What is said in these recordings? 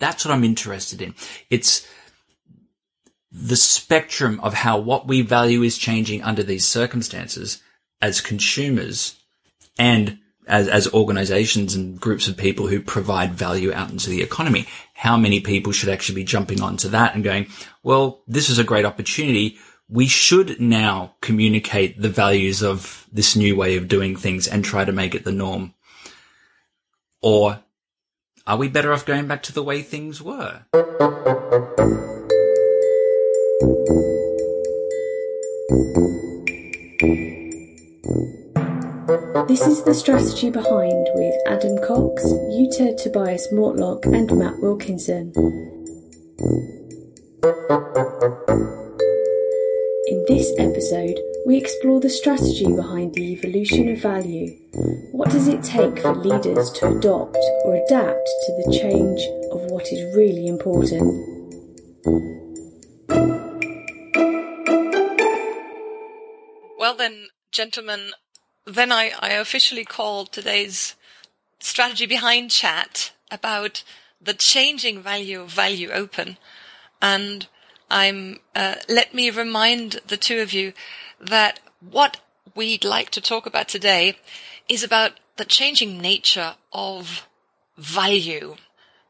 That's what I'm interested in. It's the spectrum of how what we value is changing under these circumstances as consumers and as, as organizations and groups of people who provide value out into the economy. How many people should actually be jumping onto that and going, well, this is a great opportunity. We should now communicate the values of this new way of doing things and try to make it the norm. Or are we better off going back to the way things were? This is the strategy behind with Adam Cox, Jutta Tobias Mortlock, and Matt Wilkinson. In this episode, we explore the strategy behind the evolution of value. What does it take for leaders to adopt or adapt to the change of what is really important? Well, then, gentlemen, then I, I officially call today's strategy behind chat about the changing value of value open. And I'm, uh, let me remind the two of you that what we'd like to talk about today is about the changing nature of value.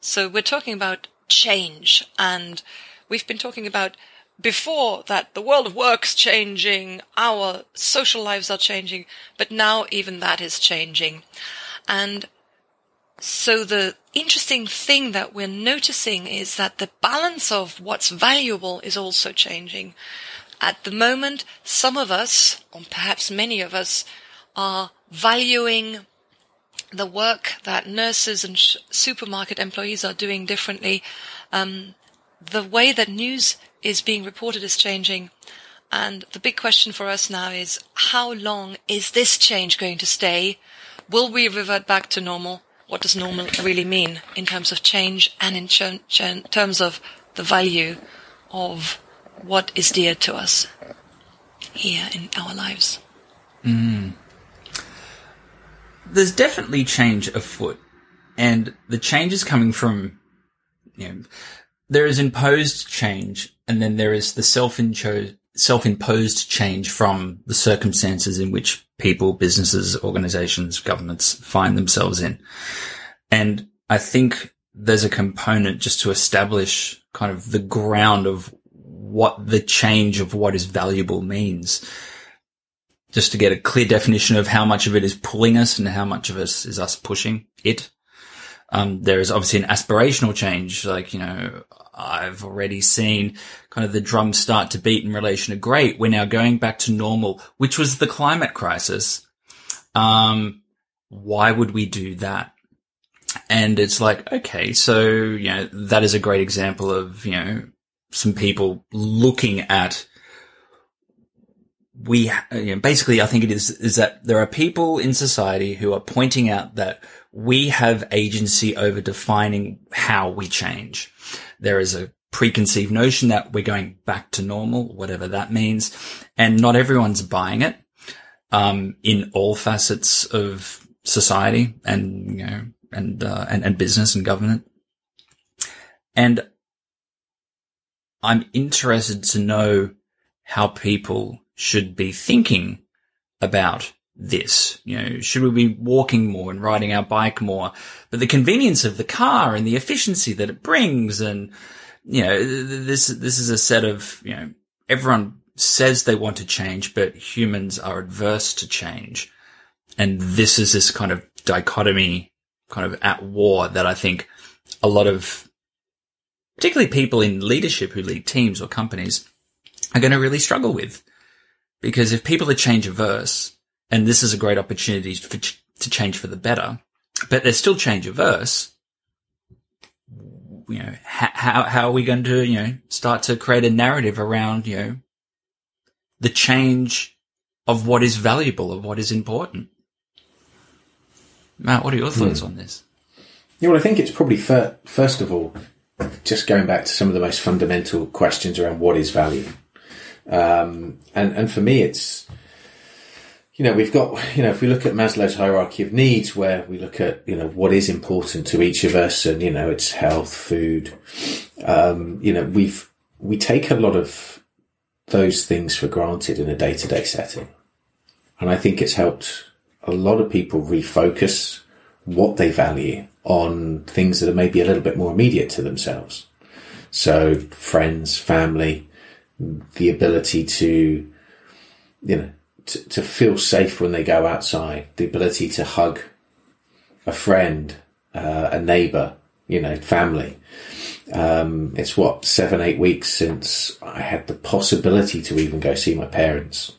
So we're talking about change and we've been talking about before that the world of work's changing, our social lives are changing, but now even that is changing. And so the interesting thing that we're noticing is that the balance of what's valuable is also changing. At the moment, some of us, or perhaps many of us, are valuing the work that nurses and sh- supermarket employees are doing differently. Um, the way that news is being reported as changing. And the big question for us now is how long is this change going to stay? Will we revert back to normal? What does normal really mean in terms of change and in ch- ch- terms of the value of what is dear to us here in our lives? Mm. There's definitely change afoot, and the change is coming from, you know, there is imposed change and then there is the self-imposed self-imposed change from the circumstances in which people, businesses, organizations, governments find themselves in. And I think there's a component just to establish kind of the ground of what the change of what is valuable means. Just to get a clear definition of how much of it is pulling us and how much of us is us pushing it. Um, there is obviously an aspirational change, like, you know, I've already seen kind of the drums start to beat in relation to great. We're now going back to normal, which was the climate crisis. Um, why would we do that? And it's like, okay, so, you know, that is a great example of, you know, some people looking at we, you know, basically, I think it is, is that there are people in society who are pointing out that we have agency over defining how we change. There is a preconceived notion that we're going back to normal, whatever that means. And not everyone's buying it, um, in all facets of society and, you know, and, uh, and, and business and government. And I'm interested to know how people should be thinking about this? You know, should we be walking more and riding our bike more? But the convenience of the car and the efficiency that it brings and, you know, this, this is a set of, you know, everyone says they want to change, but humans are adverse to change. And this is this kind of dichotomy kind of at war that I think a lot of, particularly people in leadership who lead teams or companies are going to really struggle with. Because if people are change averse, and this is a great opportunity for, to change for the better, but they're still change averse. You know, how, how are we going to, you know, start to create a narrative around, you know, the change of what is valuable, of what is important? Matt, what are your thoughts mm. on this? Yeah, well, I think it's probably fir- first of all, just going back to some of the most fundamental questions around what is value. Um, and, and for me, it's, you know, we've got, you know, if we look at Maslow's hierarchy of needs, where we look at, you know, what is important to each of us and, you know, it's health, food, um, you know, we've, we take a lot of those things for granted in a day to day setting. And I think it's helped a lot of people refocus what they value on things that are maybe a little bit more immediate to themselves. So friends, family, the ability to, you know, to, to feel safe when they go outside, the ability to hug a friend, uh, a neighbor, you know, family. Um, it's what, seven, eight weeks since I had the possibility to even go see my parents.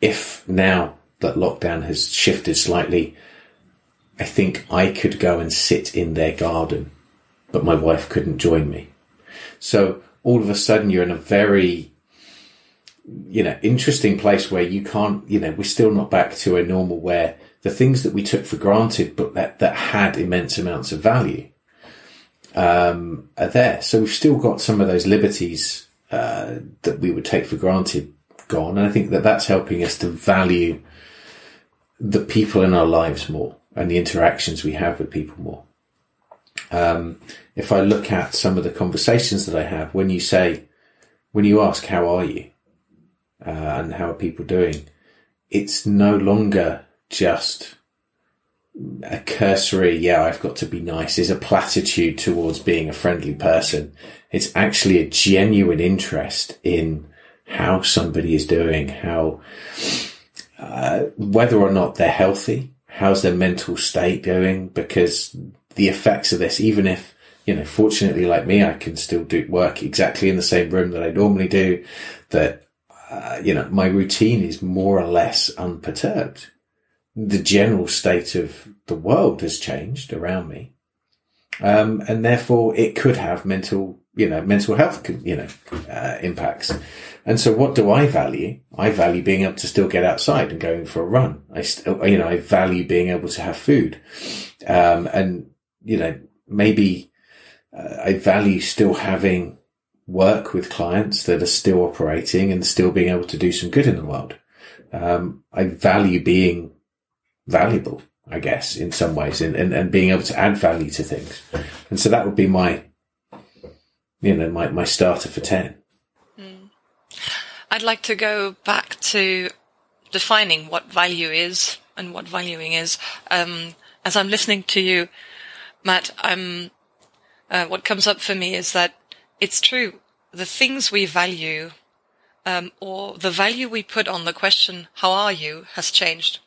If now that lockdown has shifted slightly, I think I could go and sit in their garden, but my wife couldn't join me. So all of a sudden you're in a very, you know, interesting place where you can't, you know, we're still not back to a normal where the things that we took for granted, but that, that had immense amounts of value, um, are there. So we've still got some of those liberties, uh, that we would take for granted gone. And I think that that's helping us to value the people in our lives more and the interactions we have with people more. Um, if I look at some of the conversations that I have, when you say, when you ask, how are you? Uh, and how are people doing? It's no longer just a cursory, yeah, I've got to be nice is a platitude towards being a friendly person. It's actually a genuine interest in how somebody is doing, how, uh, whether or not they're healthy, how's their mental state going? Because the effects of this, even if, you know, fortunately like me, I can still do work exactly in the same room that I normally do, that, uh, you know, my routine is more or less unperturbed. The general state of the world has changed around me. Um, and therefore it could have mental, you know, mental health, you know, uh, impacts. And so what do I value? I value being able to still get outside and going for a run. I still, you know, I value being able to have food. Um, and, you know, maybe uh, I value still having work with clients that are still operating and still being able to do some good in the world. Um, I value being valuable, I guess, in some ways and, and, and being able to add value to things. And so that would be my, you know, my, my starter for 10. I'd like to go back to defining what value is and what valuing is. Um, as I'm listening to you, Matt, I'm, uh, what comes up for me is that it's true. The things we value, um, or the value we put on the question, how are you, has changed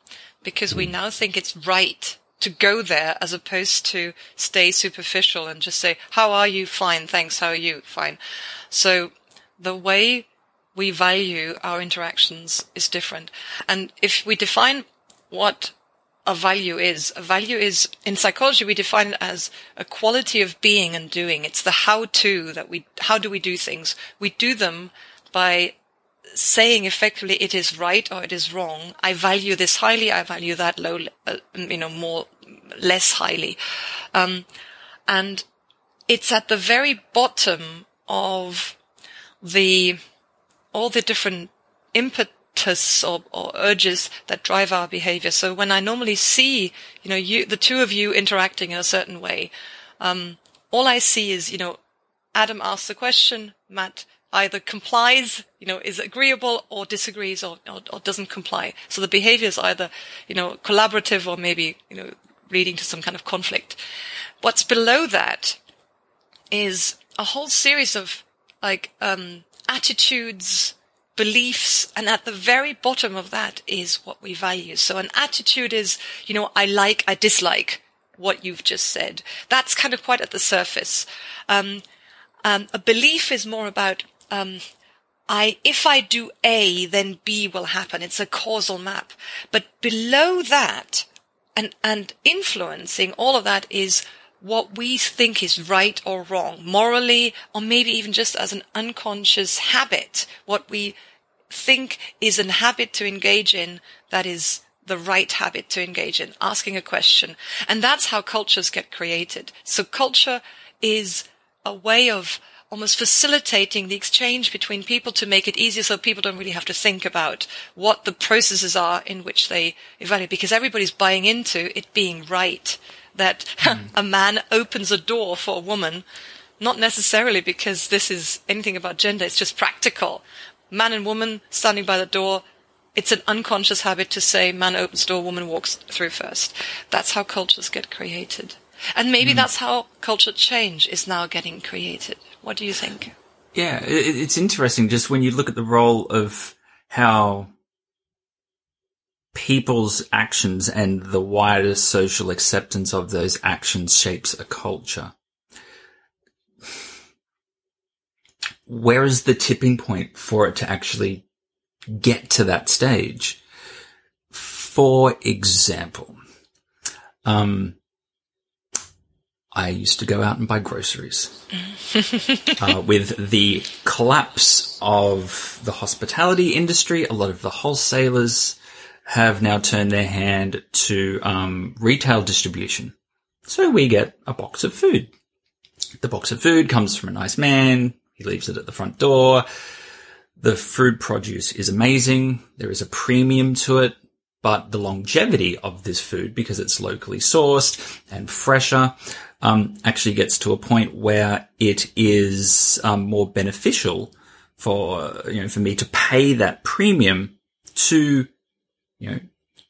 because we now think it's right to go there as opposed to stay superficial and just say, how are you? Fine. Thanks. How are you? Fine. So the way we value our interactions is different. And if we define what a value is, a value is, in psychology, we define it as a quality of being and doing. It's the how to that we, how do we do things? We do them by saying effectively it is right or it is wrong. I value this highly. I value that low, uh, you know, more, less highly. Um, and it's at the very bottom of the all the different impetus or, or, urges that drive our behavior. So when I normally see, you know, you, the two of you interacting in a certain way, um, all I see is, you know, Adam asks the question, Matt either complies, you know, is agreeable or disagrees or, or, or doesn't comply. So the behavior is either, you know, collaborative or maybe, you know, leading to some kind of conflict. What's below that is a whole series of like, um, attitudes, beliefs, and at the very bottom of that is what we value. So an attitude is, you know, I like, I dislike what you've just said. That's kind of quite at the surface. Um, um, a belief is more about, um, I, if I do A, then B will happen. It's a causal map. But below that, and, and influencing all of that is what we think is right or wrong, morally, or maybe even just as an unconscious habit, what we think is a habit to engage in that is the right habit to engage in, asking a question. And that's how cultures get created. So culture is a way of, almost facilitating the exchange between people to make it easier so people don't really have to think about what the processes are in which they evaluate because everybody's buying into it being right that mm. a man opens a door for a woman not necessarily because this is anything about gender it's just practical man and woman standing by the door it's an unconscious habit to say man opens door woman walks through first that's how cultures get created and maybe mm. that's how culture change is now getting created what do you think? Yeah, it's interesting just when you look at the role of how people's actions and the wider social acceptance of those actions shapes a culture. Where is the tipping point for it to actually get to that stage? For example, um, I used to go out and buy groceries. uh, with the collapse of the hospitality industry, a lot of the wholesalers have now turned their hand to um, retail distribution. So we get a box of food. The box of food comes from a nice man. He leaves it at the front door. The food produce is amazing. There is a premium to it, but the longevity of this food, because it's locally sourced and fresher, um, actually gets to a point where it is um, more beneficial for you know for me to pay that premium to you know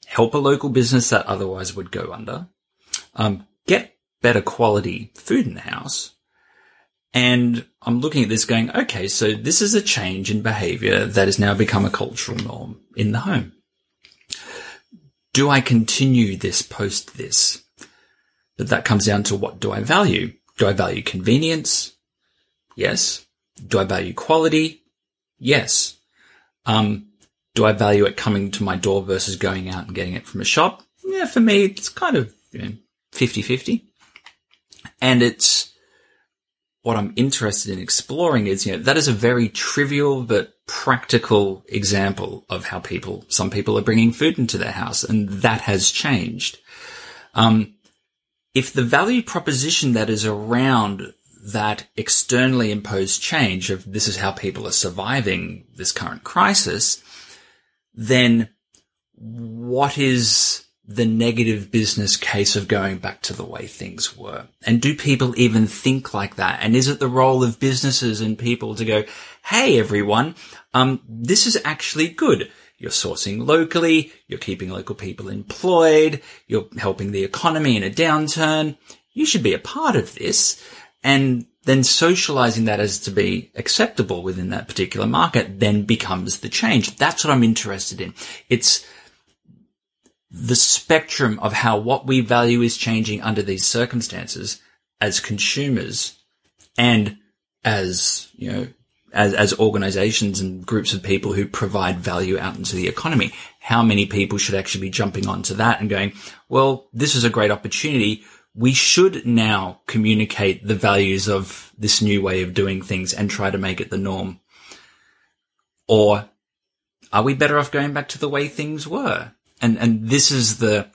help a local business that otherwise would go under, um, get better quality food in the house. And I'm looking at this going, okay, so this is a change in behavior that has now become a cultural norm in the home. Do I continue this post this? But that comes down to what do I value? Do I value convenience? Yes. Do I value quality? Yes. Um, do I value it coming to my door versus going out and getting it from a shop? Yeah, for me, it's kind of, you know, 50-50. And it's what I'm interested in exploring is, you know, that is a very trivial but practical example of how people, some people are bringing food into their house and that has changed. Um, if the value proposition that is around that externally imposed change of this is how people are surviving this current crisis, then what is the negative business case of going back to the way things were? And do people even think like that? And is it the role of businesses and people to go, Hey, everyone, um, this is actually good. You're sourcing locally. You're keeping local people employed. You're helping the economy in a downturn. You should be a part of this. And then socializing that as to be acceptable within that particular market then becomes the change. That's what I'm interested in. It's the spectrum of how what we value is changing under these circumstances as consumers and as, you know, as, as organizations and groups of people who provide value out into the economy. How many people should actually be jumping onto that and going, well, this is a great opportunity. We should now communicate the values of this new way of doing things and try to make it the norm. Or are we better off going back to the way things were? And, and this is the,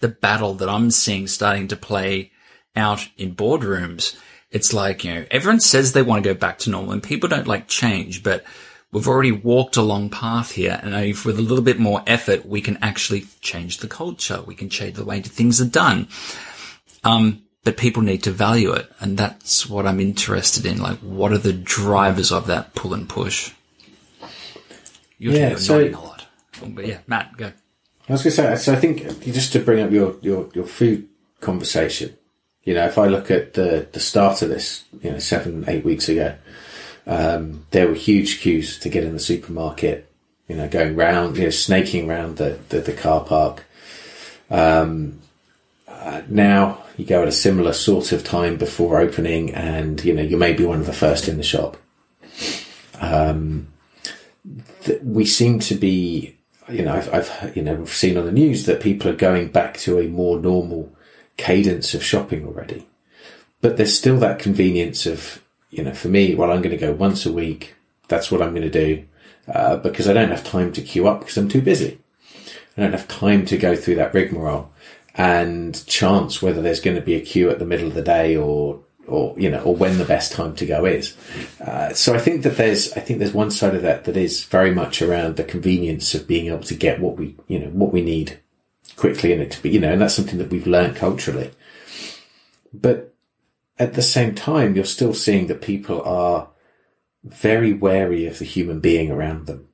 the battle that I'm seeing starting to play out in boardrooms it's like, you know, everyone says they want to go back to normal and people don't like change, but we've already walked a long path here. And if with a little bit more effort, we can actually change the culture. We can change the way things are done. Um, but people need to value it. And that's what I'm interested in. Like, what are the drivers of that pull and push? You're yeah, so, a lot. But yeah, Matt, go. I was going to say, so I think just to bring up your, your, your food conversation, you know, if I look at the, the start of this, you know, seven, eight weeks ago, um, there were huge queues to get in the supermarket, you know, going round, you know, snaking around the, the, the car park. Um, uh, now you go at a similar sort of time before opening and, you know, you may be one of the first in the shop. Um, th- we seem to be, you know, I've, I've, you know, seen on the news that people are going back to a more normal cadence of shopping already. But there's still that convenience of, you know, for me, well, I'm going to go once a week. That's what I'm going to do. Uh, because I don't have time to queue up because I'm too busy. I don't have time to go through that rigmarole and chance whether there's going to be a queue at the middle of the day or, or you know, or when the best time to go is. Uh, so I think that there's, I think there's one side of that that is very much around the convenience of being able to get what we, you know, what we need quickly, and it to be, you know, and that's something that we've learned culturally. But at the same time, you're still seeing that people are very wary of the human being around them,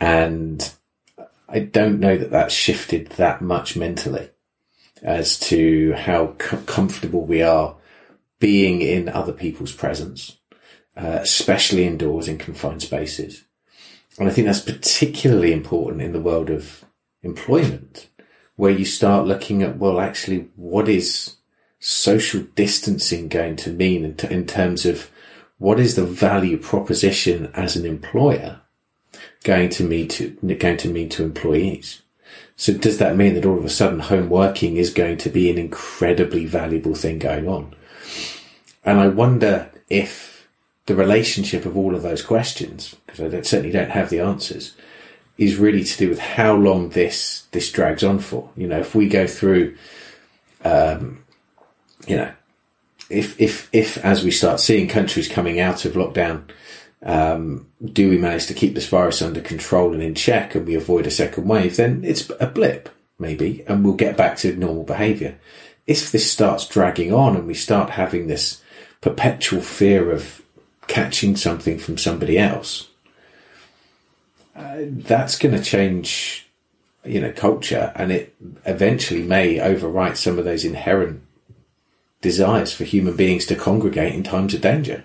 and I don't know that that's shifted that much mentally as to how com- comfortable we are being in other people's presence, uh, especially indoors in confined spaces. And I think that's particularly important in the world of employment, where you start looking at, well, actually, what is social distancing going to mean in, t- in terms of what is the value proposition as an employer going to mean to, going to mean to employees? So does that mean that all of a sudden home working is going to be an incredibly valuable thing going on? And I wonder if the relationship of all of those questions, because I don't, certainly don't have the answers, is really to do with how long this this drags on for. You know, if we go through, um, you know, if if if as we start seeing countries coming out of lockdown, um, do we manage to keep this virus under control and in check, and we avoid a second wave? Then it's a blip, maybe, and we'll get back to normal behaviour. If this starts dragging on and we start having this perpetual fear of catching something from somebody else, uh, that's going to change, you know, culture, and it eventually may overwrite some of those inherent desires for human beings to congregate in times of danger.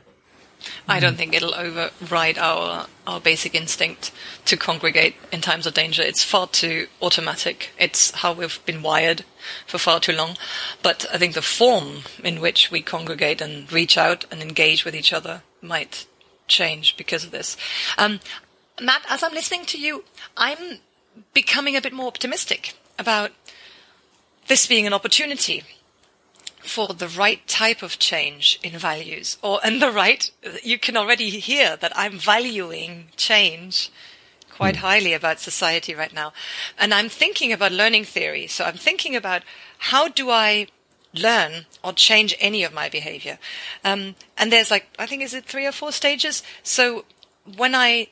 I don't think it'll override our our basic instinct to congregate in times of danger. It's far too automatic. It's how we've been wired for far too long. But I think the form in which we congregate and reach out and engage with each other might change because of this. Um, Matt, as I'm listening to you, I'm becoming a bit more optimistic about this being an opportunity for the right type of change in values or and the right you can already hear that i'm valuing change quite mm. highly about society right now. And i'm thinking about learning theory. So i'm thinking about how do i learn or change any of my behavior? Um, and there's like i think is it three or four stages? So when i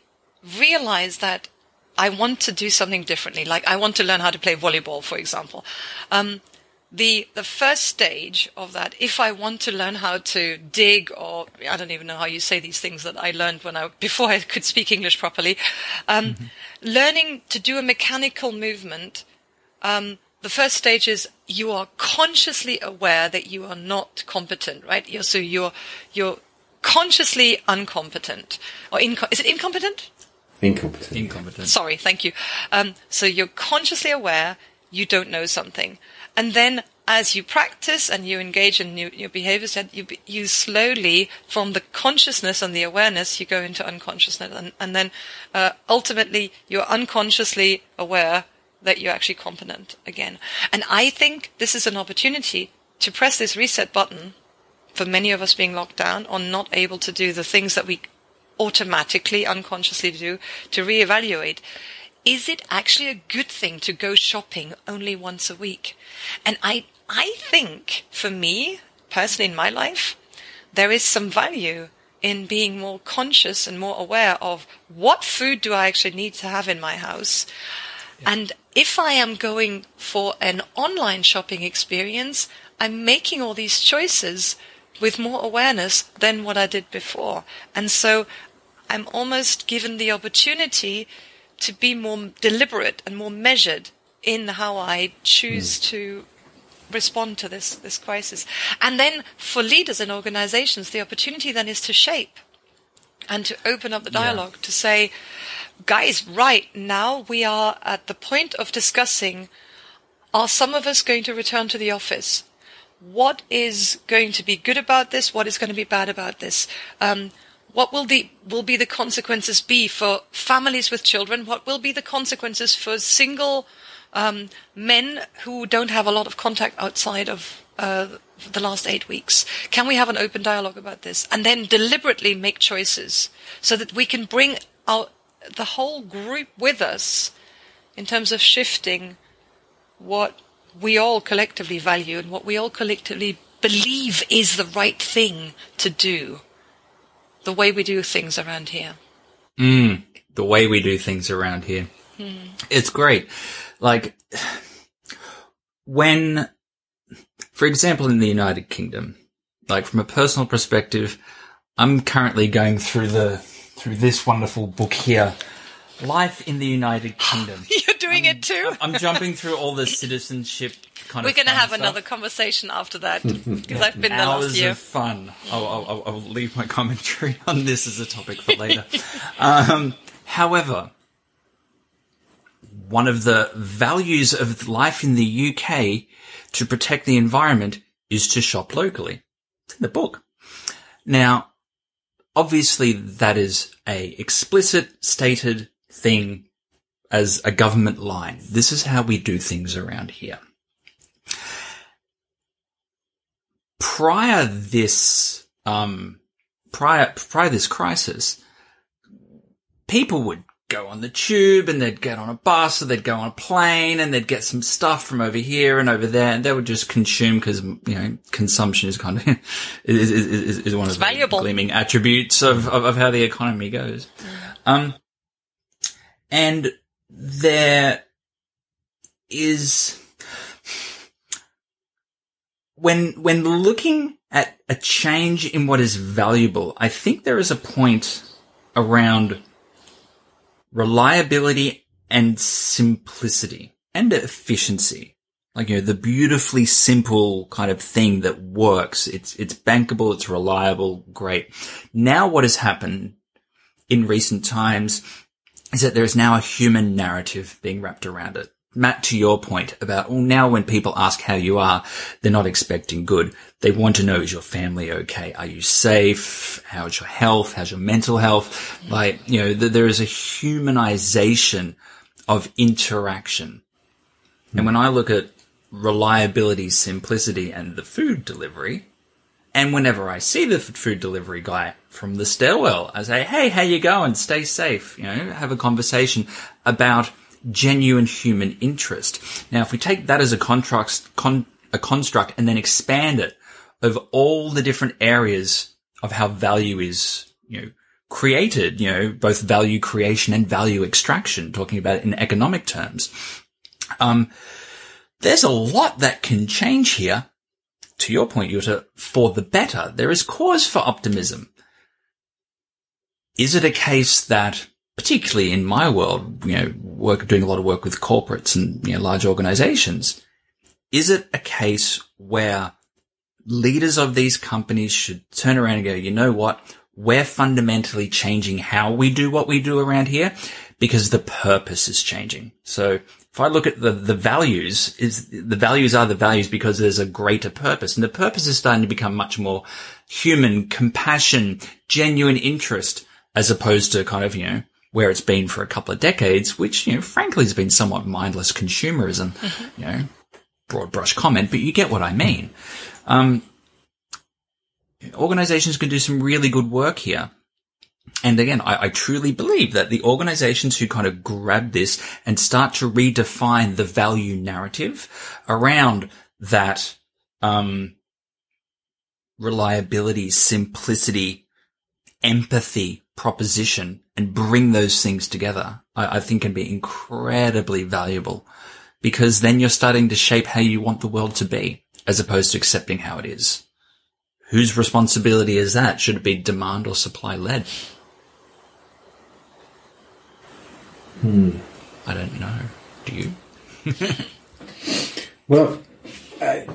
realize that i want to do something differently like i want to learn how to play volleyball for example um, the the first stage of that if i want to learn how to dig or i don't even know how you say these things that i learned when i before i could speak english properly um, mm-hmm. learning to do a mechanical movement um, the first stage is you are consciously aware that you are not competent right? You're, so you're you're consciously uncompetent or inco- is it incompetent? Incompetent. Incompetent. Sorry thank you. Um, so you're consciously aware you don't know something and then as you practice and you engage in new, your behaviors, you, you slowly, from the consciousness and the awareness, you go into unconsciousness. And, and then uh, ultimately, you're unconsciously aware that you're actually competent again. And I think this is an opportunity to press this reset button for many of us being locked down or not able to do the things that we automatically, unconsciously do to reevaluate is it actually a good thing to go shopping only once a week? And I, I think for me, personally in my life, there is some value in being more conscious and more aware of what food do I actually need to have in my house. Yeah. And if I am going for an online shopping experience, I'm making all these choices with more awareness than what I did before. And so I'm almost given the opportunity to be more deliberate and more measured in how I choose mm. to respond to this this crisis. And then for leaders and organizations, the opportunity then is to shape and to open up the dialogue yeah. to say, guys, right now we are at the point of discussing are some of us going to return to the office? What is going to be good about this? What is going to be bad about this? Um, what will the will be the consequences be for families with children? What will be the consequences for single um, men who don't have a lot of contact outside of uh, the last eight weeks? Can we have an open dialogue about this and then deliberately make choices so that we can bring our the whole group with us in terms of shifting what we all collectively value and what we all collectively believe is the right thing to do. The way we do things around here. Mm, the way we do things around here. It's great. Like, when, for example, in the United Kingdom, like from a personal perspective, I'm currently going through the, through this wonderful book here. Life in the United Kingdom. You're doing it too? I'm jumping through all the citizenship kind We're of going to have stuff. another conversation after that because I've been there last hours year. of fun. I'll, I'll, I'll- I'll leave my commentary on this as a topic for later. um, however, one of the values of life in the UK to protect the environment is to shop locally. It's in the book. Now, obviously that is a explicit stated thing as a government line. This is how we do things around here. Prior this um prior prior this crisis people would go on the tube and they'd get on a bus or they'd go on a plane and they'd get some stuff from over here and over there and they would just consume because you know consumption is kind of is, is, is, is one of the valuable. gleaming attributes of, of, of how the economy goes um and there is when when looking at a change in what is valuable, I think there is a point around reliability and simplicity and efficiency. Like, you know, the beautifully simple kind of thing that works. It's, it's bankable. It's reliable. Great. Now what has happened in recent times is that there's now a human narrative being wrapped around it. Matt, to your point about, well, now when people ask how you are, they're not expecting good. They want to know, is your family okay? Are you safe? How's your health? How's your mental health? Like, you know, th- there is a humanization of interaction. Hmm. And when I look at reliability, simplicity, and the food delivery, and whenever I see the food delivery guy from the stairwell, I say, "Hey, how you going? Stay safe." You know, have a conversation about genuine human interest. Now, if we take that as a contrast, con- a construct, and then expand it over all the different areas of how value is, you know, created, you know, both value creation and value extraction, talking about it in economic terms, um, there's a lot that can change here to your point, Jutta, for the better. There is cause for optimism. Is it a case that, particularly in my world, you know, work, doing a lot of work with corporates and, you know, large organizations, is it a case where leaders of these companies should turn around and go, you know what? We're fundamentally changing how we do what we do around here because the purpose is changing. So if I look at the, the values, is the values are the values because there's a greater purpose and the purpose is starting to become much more human, compassion, genuine interest as opposed to kind of, you know, where it's been for a couple of decades, which, you know, frankly has been somewhat mindless consumerism, you know, broad brush comment, but you get what I mean. Um, organizations can do some really good work here. And again, I, I truly believe that the organizations who kind of grab this and start to redefine the value narrative around that, um, reliability, simplicity, empathy proposition and bring those things together, I, I think can be incredibly valuable because then you're starting to shape how you want the world to be as opposed to accepting how it is. Whose responsibility is that? Should it be demand or supply led? Hmm. I don't know. Do you? Well, I,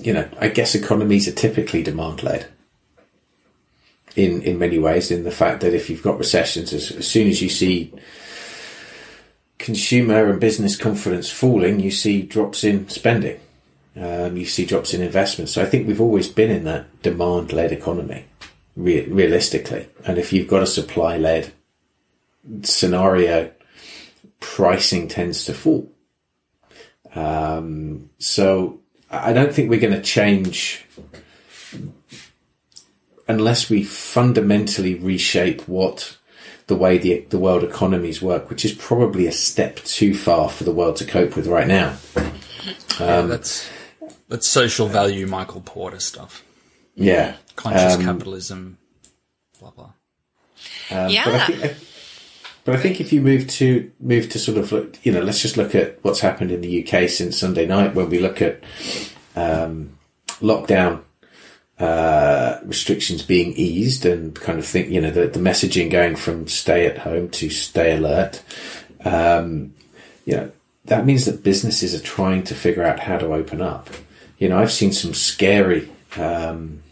you know, I guess economies are typically demand led. In in many ways, in the fact that if you've got recessions, as, as soon as you see consumer and business confidence falling, you see drops in spending. Um, you see drops in investment. So I think we've always been in that demand led economy, re- realistically. And if you've got a supply led scenario, pricing tends to fall. Um, so I don't think we're going to change unless we fundamentally reshape what the way the the world economies work, which is probably a step too far for the world to cope with right now. yeah, that's That's social value, Michael Porter stuff. Yeah. Conscious Um, capitalism, blah blah. Um, Yeah. But I, think, but I think if you move to move to sort of look, you know, let's just look at what's happened in the UK since Sunday night when we look at um, lockdown uh, restrictions being eased and kind of think, you know, the, the messaging going from stay at home to stay alert. Um, you know, that means that businesses are trying to figure out how to open up. You know, I've seen some scary um,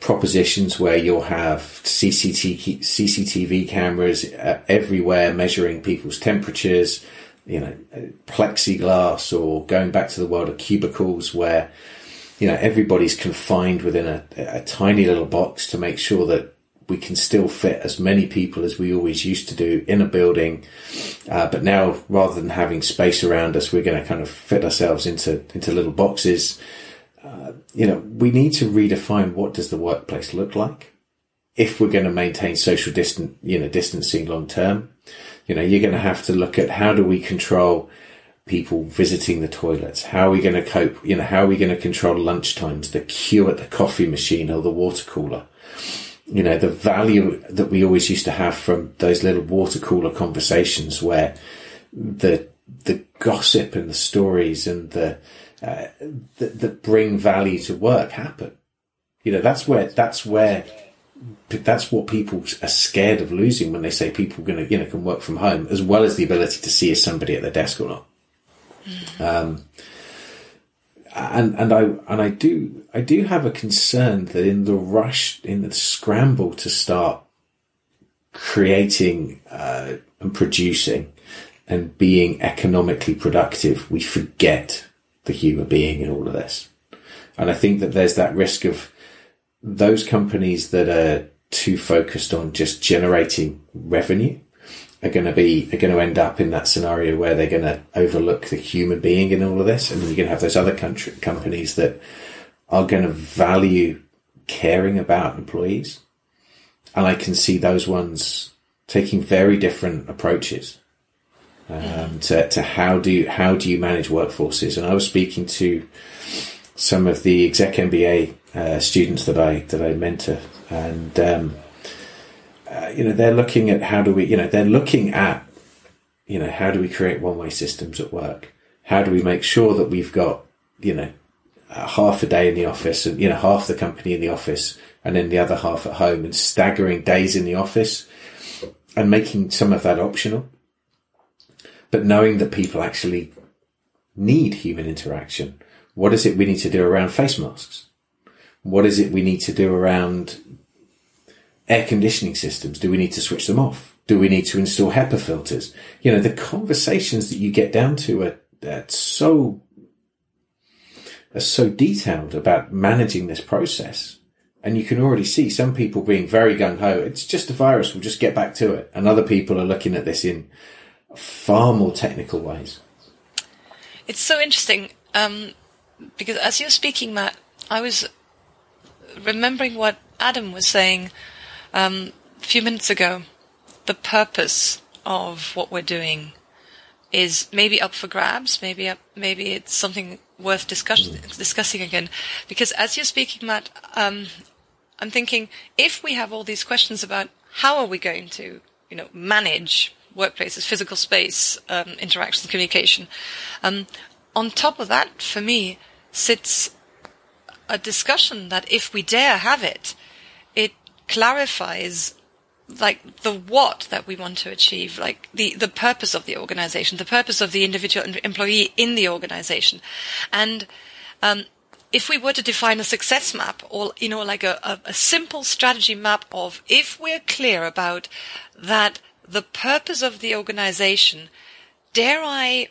propositions where you'll have CCTV, CCTV cameras uh, everywhere measuring people's temperatures, you know, uh, plexiglass or going back to the world of cubicles where, you know, everybody's confined within a, a tiny little box to make sure that we can still fit as many people as we always used to do in a building. Uh, but now rather than having space around us, we're going to kind of fit ourselves into, into little boxes you know, we need to redefine what does the workplace look like if we're going to maintain social distant, you know, distancing long term. You know, you're going to have to look at how do we control people visiting the toilets? How are we going to cope? You know, how are we going to control lunch times, the queue at the coffee machine or the water cooler? You know, the value that we always used to have from those little water cooler conversations where the, the gossip and the stories and the, uh, that, bring value to work happen. You know, that's where, that's where, that's what people are scared of losing when they say people going to, you know, can work from home as well as the ability to see if somebody at their desk or not. Um, and, and I, and I do, I do have a concern that in the rush, in the scramble to start creating, uh, and producing and being economically productive, we forget the human being in all of this. And I think that there's that risk of those companies that are too focused on just generating revenue are going to be, are going to end up in that scenario where they're going to overlook the human being in all of this. And you're going to have those other country, companies that are going to value caring about employees. And I can see those ones taking very different approaches um, to, to how do you, how do you manage workforces? And I was speaking to some of the exec MBA uh, students that I that I mentor, and um, uh, you know they're looking at how do we you know they're looking at you know how do we create one way systems at work? How do we make sure that we've got you know uh, half a day in the office and you know half the company in the office and then the other half at home and staggering days in the office and making some of that optional but knowing that people actually need human interaction. What is it we need to do around face masks? What is it we need to do around air conditioning systems? Do we need to switch them off? Do we need to install HEPA filters? You know, the conversations that you get down to are, are so, are so detailed about managing this process. And you can already see some people being very gung ho. It's just a virus. We'll just get back to it. And other people are looking at this in far more technical ways. It's so interesting um, because as you're speaking, Matt, I was remembering what Adam was saying um, a few minutes ago. The purpose of what we're doing is maybe up for grabs. Maybe up, maybe it's something worth discuss- discussing again. Because as you're speaking, Matt, um, I'm thinking if we have all these questions about how are we going to, you know, manage workplaces, physical space, um, interactions, communication. Um, on top of that, for me, sits a discussion that if we dare have it, it clarifies like the what that we want to achieve, like the, the purpose of the organization, the purpose of the individual employee in the organization. And, um, if we were to define a success map or, you know, like a, a, a simple strategy map of if we're clear about that the purpose of the organization, dare I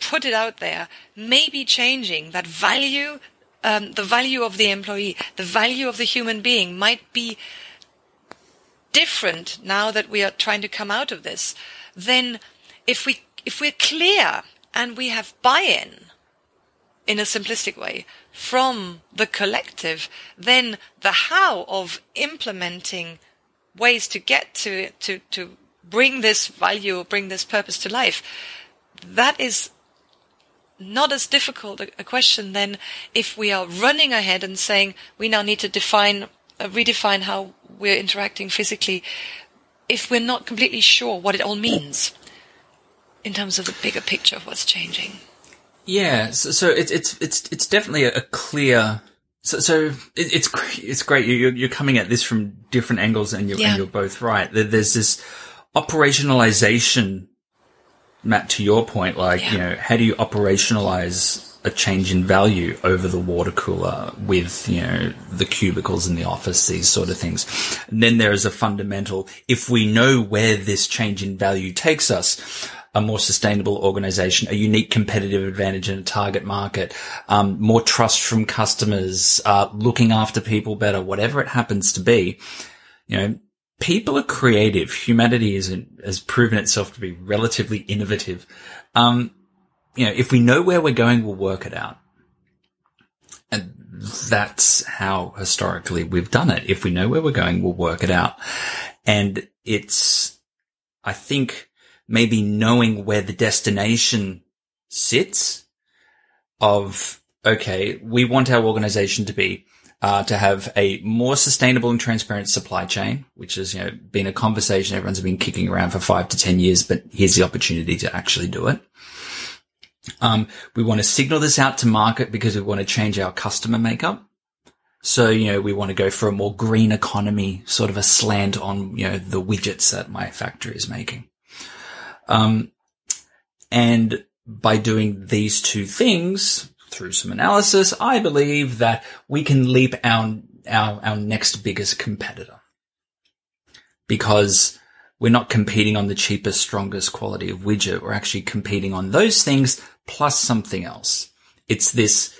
put it out there, may be changing. That value, um, the value of the employee, the value of the human being might be different now that we are trying to come out of this. Then if we, if we're clear and we have buy-in in a simplistic way from the collective, then the how of implementing ways to get to to to bring this value or bring this purpose to life that is not as difficult a, a question than if we are running ahead and saying we now need to define, uh, redefine how we're interacting physically, if we're not completely sure what it all means in terms of the bigger picture of what's changing. Yeah, so, so it's it's it's it's definitely a, clear. So, so it, it's it's great. You're you're coming at this from different angles, and you're Yeah. and you're both right. There's this operationalization, Matt. To your point, like you know, how do you operationalize a change in value over the water cooler with you know the cubicles in the office, these sort of things. And then there is a fundamental. If we know where this change in value takes us, a more sustainable organization, a unique competitive advantage in a target market, um, more trust from customers, uh, looking after people better, whatever it happens to be, you know, people are creative. Humanity is, has proven itself to be relatively innovative. Um, you know, if we know where we're going, we'll work it out. And that's how historically we've done it. If we know where we're going, we'll work it out. And it's, I think, maybe knowing where the destination sits of, okay, we want our organization to be, uh, to have a more sustainable and transparent supply chain, which has, you know, been a conversation everyone's been kicking around for five to 10 years, but here's the opportunity to actually do it. Um, we want to signal this out to market because we want to change our customer makeup. So, you know, we want to go for a more green economy, sort of a slant on, you know, the widgets that my factory is making. Um, and by doing these two things through some analysis, I believe that we can leap our, our, our next biggest competitor because we're not competing on the cheapest, strongest quality of widget. We're actually competing on those things plus something else. It's this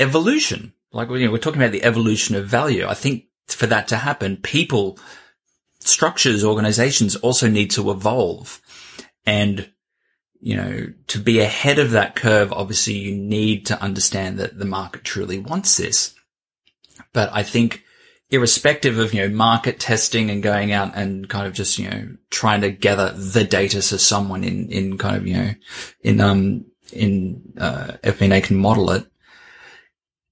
evolution. Like, you know, we're talking about the evolution of value. I think for that to happen, people, structures, organizations also need to evolve. And, you know, to be ahead of that curve, obviously you need to understand that the market truly wants this. But I think irrespective of, you know, market testing and going out and kind of just, you know, trying to gather the data so someone in, in kind of, you know, in, um, in, uh, FP&A can model it.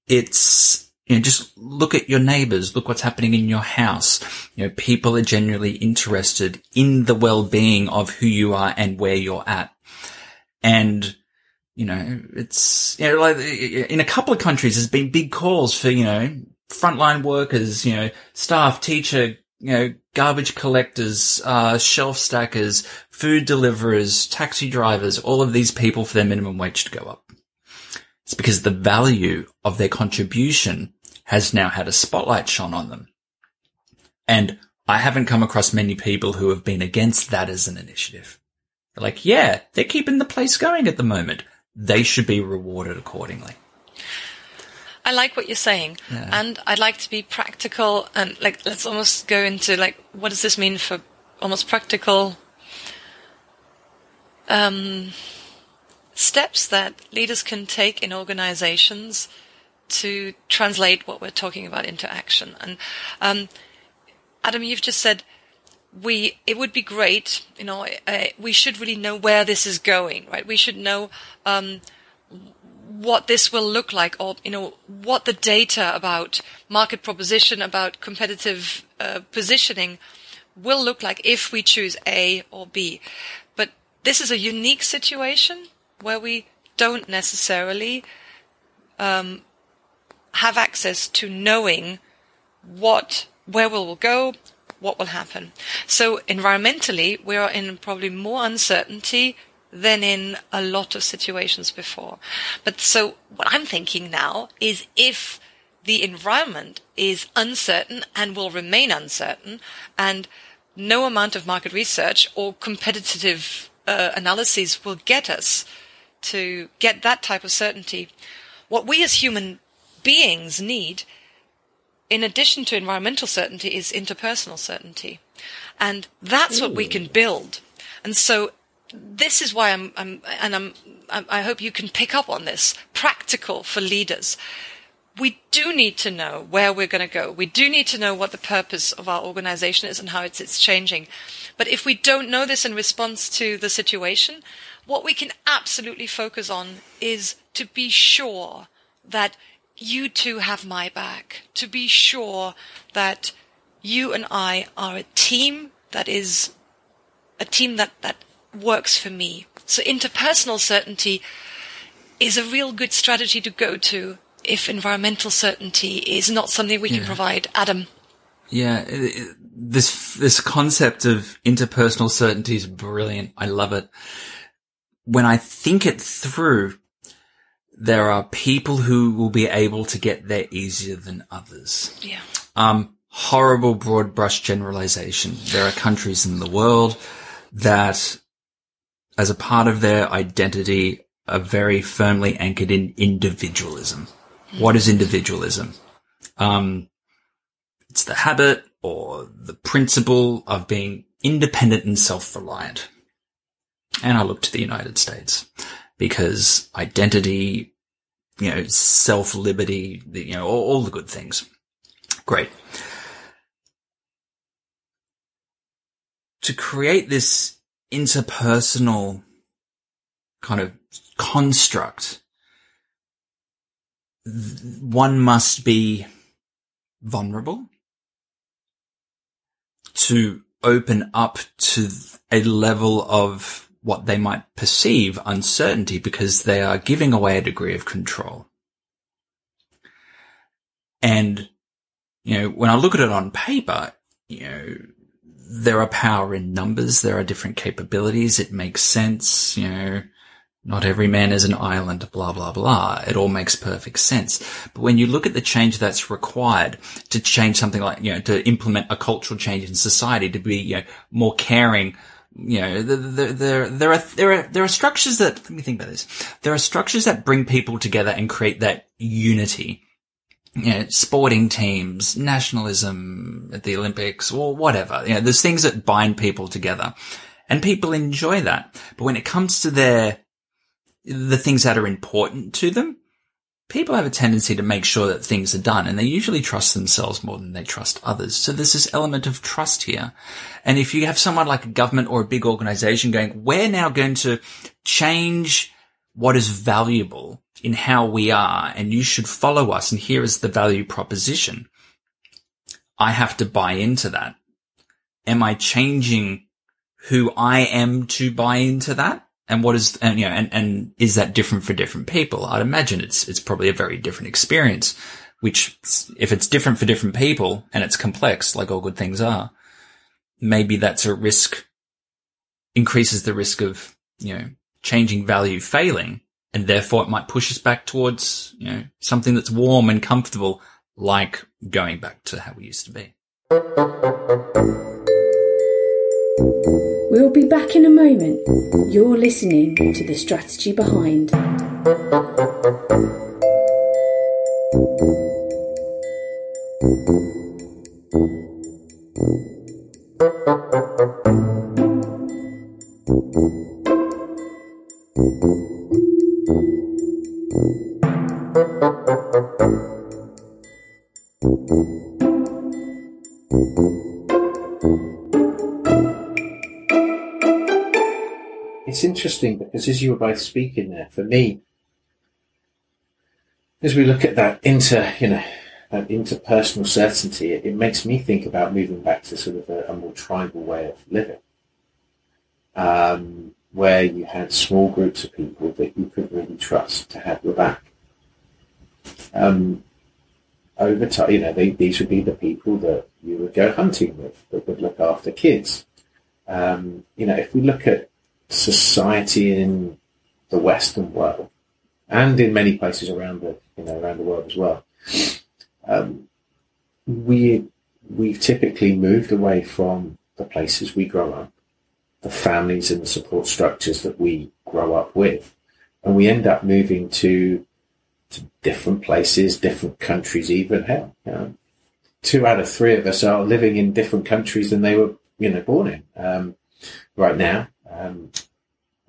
It's, you know, just look at your neighbors, look what's happening in your house. You know, people are genuinely interested in the well-being of who you are and where you're at. And, you know, it's, you know, like in a couple of countries, there's been big calls for, you know, frontline workers, you know, staff, teacher, you know, garbage collectors, uh, shelf stackers, food deliverers, taxi drivers, all of these people for their minimum wage to go up. It's because the value of their contribution has now had a spotlight shone on them. And I haven't come across many people who have been against that as an initiative. They're like, yeah, they're keeping the place going at the moment. They should be rewarded accordingly. I like what you're saying, and I'd like to be practical and like let's almost go into like what does this mean for almost practical um, steps that leaders can take in organizations to translate what we're talking about into action. And um, Adam, you've just said we it would be great, you know, uh, we should really know where this is going, right? We should know. Um, what this will look like or you know what the data about market proposition about competitive uh, positioning will look like if we choose A or B but this is a unique situation where we don't necessarily um, have access to knowing what where we will go what will happen so environmentally we are in probably more uncertainty than in a lot of situations before. But so what I'm thinking now is if the environment is uncertain and will remain uncertain and no amount of market research or competitive uh, analyses will get us to get that type of certainty. What we as human beings need in addition to environmental certainty is interpersonal certainty. And that's what we can build. And so this is why I'm, I'm and I'm, I'm, I hope you can pick up on this. Practical for leaders. We do need to know where we're going to go. We do need to know what the purpose of our organization is and how it's, it's changing. But if we don't know this in response to the situation, what we can absolutely focus on is to be sure that you two have my back, to be sure that you and I are a team that is a team that, that works for me. So interpersonal certainty is a real good strategy to go to if environmental certainty is not something we can Yeah. provide. Adam. Yeah, this this concept of interpersonal certainty is brilliant. I love it. When I think it through, there are people who will be able to get there easier than others. Yeah. Um, horrible broad brush generalization. There are countries in the world that, as a part of their identity, are very firmly anchored in individualism. What is individualism? Um, it's the habit or the principle of being independent and self-reliant. And I look to the United States because identity, you know, self-liberty, you know, all, all the good things. Great. To create this interpersonal kind of construct, one must be vulnerable to open up to a level of what they might perceive uncertainty because they are giving away a degree of control. And, you know, when I look at it on paper, you know, there are power in numbers. There are different capabilities. It makes sense. You know, not every man is an island, blah, blah, blah. It all makes perfect sense. But when you look at the change that's required to change something like, you know, to implement a cultural change in society, to be, you know, more caring, you know, there, there, there are, there are, there are structures that, let me think about this. There are structures that bring people together and create that unity. You know, sporting teams, nationalism at the Olympics or whatever. You know, there's things that bind people together and people enjoy that. But when it comes to their, the things that are important to them, people have a tendency to make sure that things are done and they usually trust themselves more than they trust others. So there's this element of trust here. And if you have someone like a government or a big organization going, we're now going to change what is valuable in how we are and you should follow us and here is the value proposition. I have to buy into that. Am I changing who I am to buy into that? And what is, and you know, and, and is that different for different people? I'd imagine it's, it's probably a very different experience, which if it's different for different people and it's complex, like all good things are, maybe that's a risk, increases the risk of, you know, changing value failing. And therefore it might push us back towards, you know, something that's warm and comfortable, like going back to how we used to be. We'll be back in a moment. You're listening to The Strategy Behind. It's interesting because as you were both speaking there, for me, as we look at that inter, you know, that interpersonal certainty, it, it makes me think about moving back to sort of a, a more tribal way of living, um, where you had small groups of people that you could really trust to have your back. Um, over time, you know, they, these would be the people that you would go hunting with, that would look after kids. Um, you know, if we look at society in the Western world and in many places around the you know around the world as well. Um, we we've typically moved away from the places we grow up, the families and the support structures that we grow up with, and we end up moving to to different places, different countries, even hell. You know, two out of three of us are living in different countries than they were you know born in. Um, right now. Um,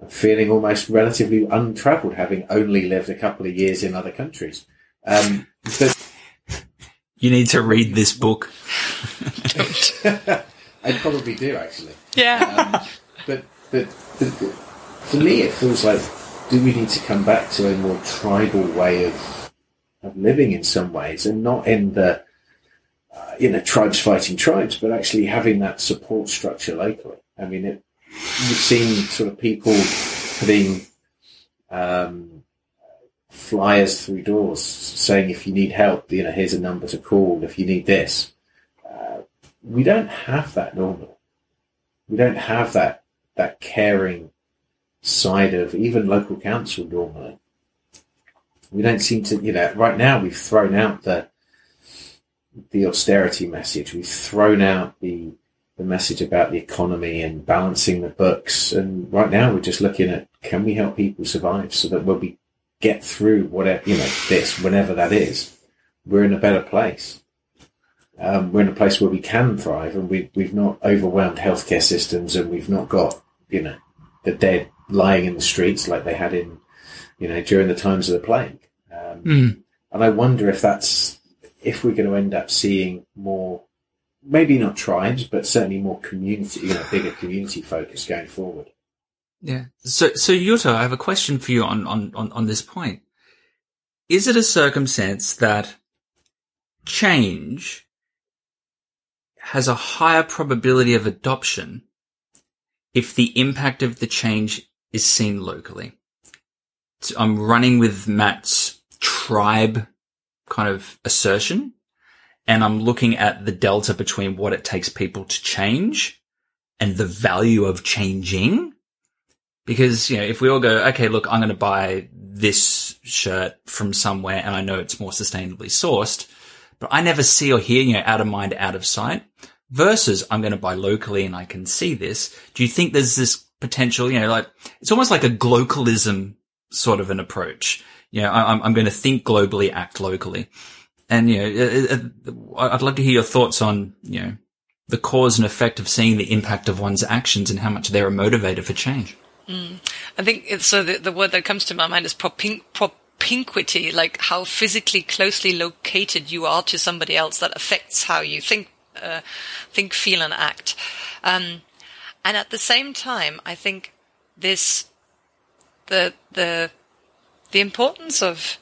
I'm feeling almost relatively untravelled, having only lived a couple of years in other countries. Um, but You need to read this book. I probably do actually. Yeah. Um, but, but, but for me, it feels like do we need to come back to a more tribal way of of living in some ways, and not in the uh, you know tribes fighting tribes, but actually having that support structure locally. I mean, it, you've seen sort of people putting um, flyers through doors saying if you need help, you know, here's a number to call if you need this. Uh, we don't have that normally. We don't have that that caring side of even local council normally. We don't seem to, you know, right now we've thrown out the the austerity message. We've thrown out the the message about the economy and balancing the books. And right now we're just looking at can we help people survive so that when we get through whatever, you know, this, whenever that is, we're in a better place. Um, we're in a place where we can thrive and we, we've not overwhelmed healthcare systems and we've not got, you know, the dead lying in the streets like they had in, you know, during the times of the plague. Um, Mm. and I wonder if that's, if we're going to end up seeing more maybe not tribes, but certainly more community, you know, bigger community focus going forward. Yeah. So, so Jutta, I have a question for you on, on, on, on this point. Is it a circumstance that change has a higher probability of adoption if the impact of the change is seen locally? So I'm running with Matt's tribe kind of assertion and I'm looking at the delta between what it takes people to change and the value of changing. Because, you know, if we all go, okay, look, I'm going to buy this shirt from somewhere and I know it's more sustainably sourced, but I never see or hear, you know, out of mind, out of sight versus I'm going to buy locally and I can see this. Do you think there's this potential, you know, like it's almost like a globalism sort of an approach? You know, I, I'm, I'm going to think globally, act locally. And, you know, it- it- I'd love to hear your thoughts on, you know, the cause and effect of seeing the impact of one's actions and how much they're a motivator for change. I think so. The, the word that comes to my mind is propin- propinquity, like how physically closely located you are to somebody else that affects how you think, uh, think, feel, and act. Um, and at the same time, I think this, the the the importance of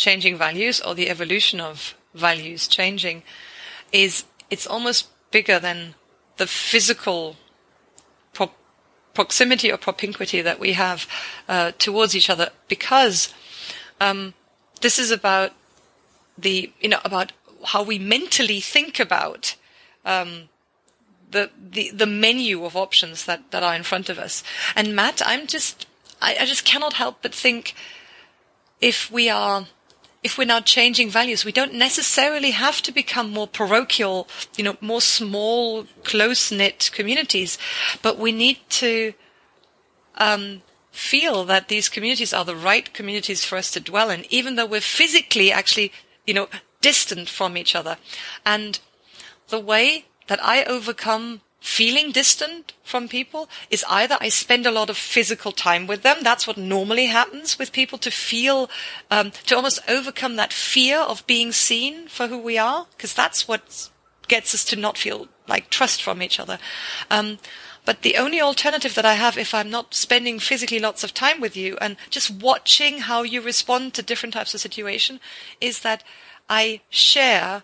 changing values or the evolution of values changing is it's almost bigger than the physical pro- proximity or propinquity that we have uh, towards each other because um, this is about the you know about how we mentally think about um, the, the the menu of options that that are in front of us. And Matt, I'm just I, I just cannot help but think if we are if we're now changing values, we don't necessarily have to become more parochial, you know, more small, close knit communities, but we need to um, feel that these communities are the right communities for us to dwell in, even though we're physically actually, you know, distant from each other. And the way that I overcome feeling distant from people is either I spend a lot of physical time with them. That's what normally happens with people to feel, um, to almost overcome that fear of being seen for who we are, because that's what gets us to not feel like trust from each other. Um, but the only alternative that I have if I'm not spending physically lots of time with you and just watching how you respond to different types of situation is that I share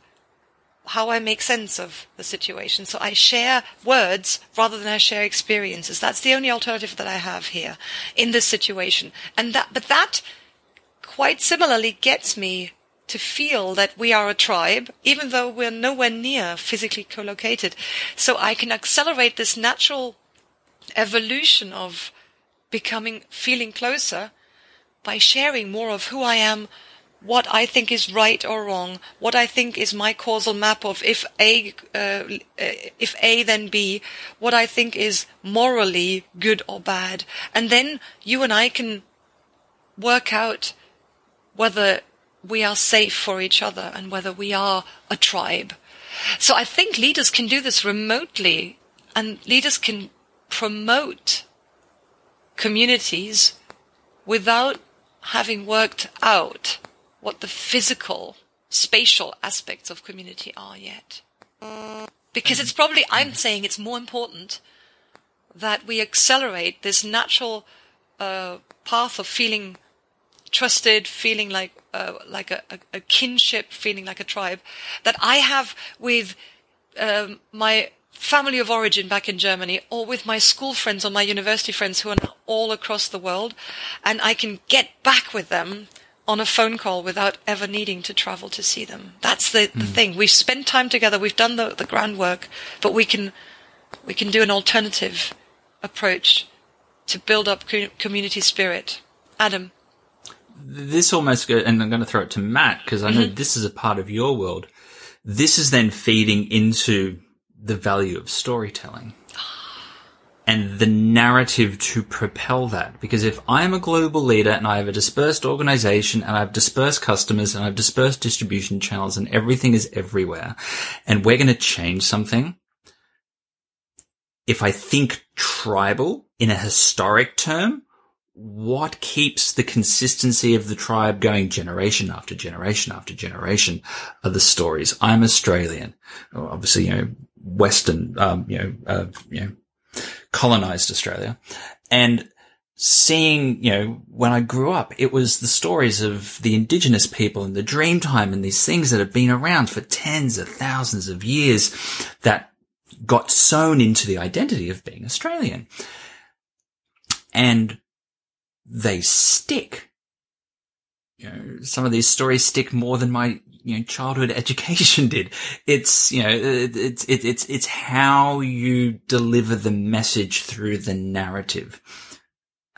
how I make sense of the situation. So I share words rather than I share experiences. That's the only alternative that I have here in this situation. And that, but that quite similarly gets me to feel that we are a tribe, even though we're nowhere near physically co-located. So I can accelerate this natural evolution of becoming, feeling closer by sharing more of who I am, what I think is right or wrong, what I think is my causal map of if A, uh, if A then B, what I think is morally good or bad. And then you and I can work out whether we are safe for each other and whether we are a tribe. So I think leaders can do this remotely and leaders can promote communities without having worked out what the physical, spatial aspects of community are yet. Because it's probably, I'm saying it's more important that we accelerate this natural uh, path of feeling trusted, feeling like uh, like a, a, kinship, feeling like a tribe that I have with um, my family of origin back in Germany, or with my school friends or my university friends who are now all across the world, and I can get back with them on a phone call without ever needing to travel to see them. That's the, the mm. thing. We've spent time together. We've done the, the groundwork, but we can we can do an alternative approach to build up community spirit. Adam. This almost, go, and I'm going to throw it to Matt because I know mm-hmm. this is a part of your world. This is then feeding into the value of storytelling and the narrative to propel that. Because if I'm a global leader and I have a dispersed organization and I have dispersed customers and I have dispersed distribution channels and everything is everywhere and we're going to change something, if I think tribal in a historic term, what keeps the consistency of the tribe going generation after generation after generation are the stories. I'm Australian, obviously, you know, Western, um, you know, uh, you know, colonized Australia and seeing, you know, when I grew up, it was the stories of the indigenous people and the Dreamtime and these things that have been around for tens of thousands of years that got sewn into the identity of being Australian. And they stick. You know, some of these stories stick more than my, you know, childhood education did. It's, you know, it's, it's, it's, it's how you deliver the message through the narrative.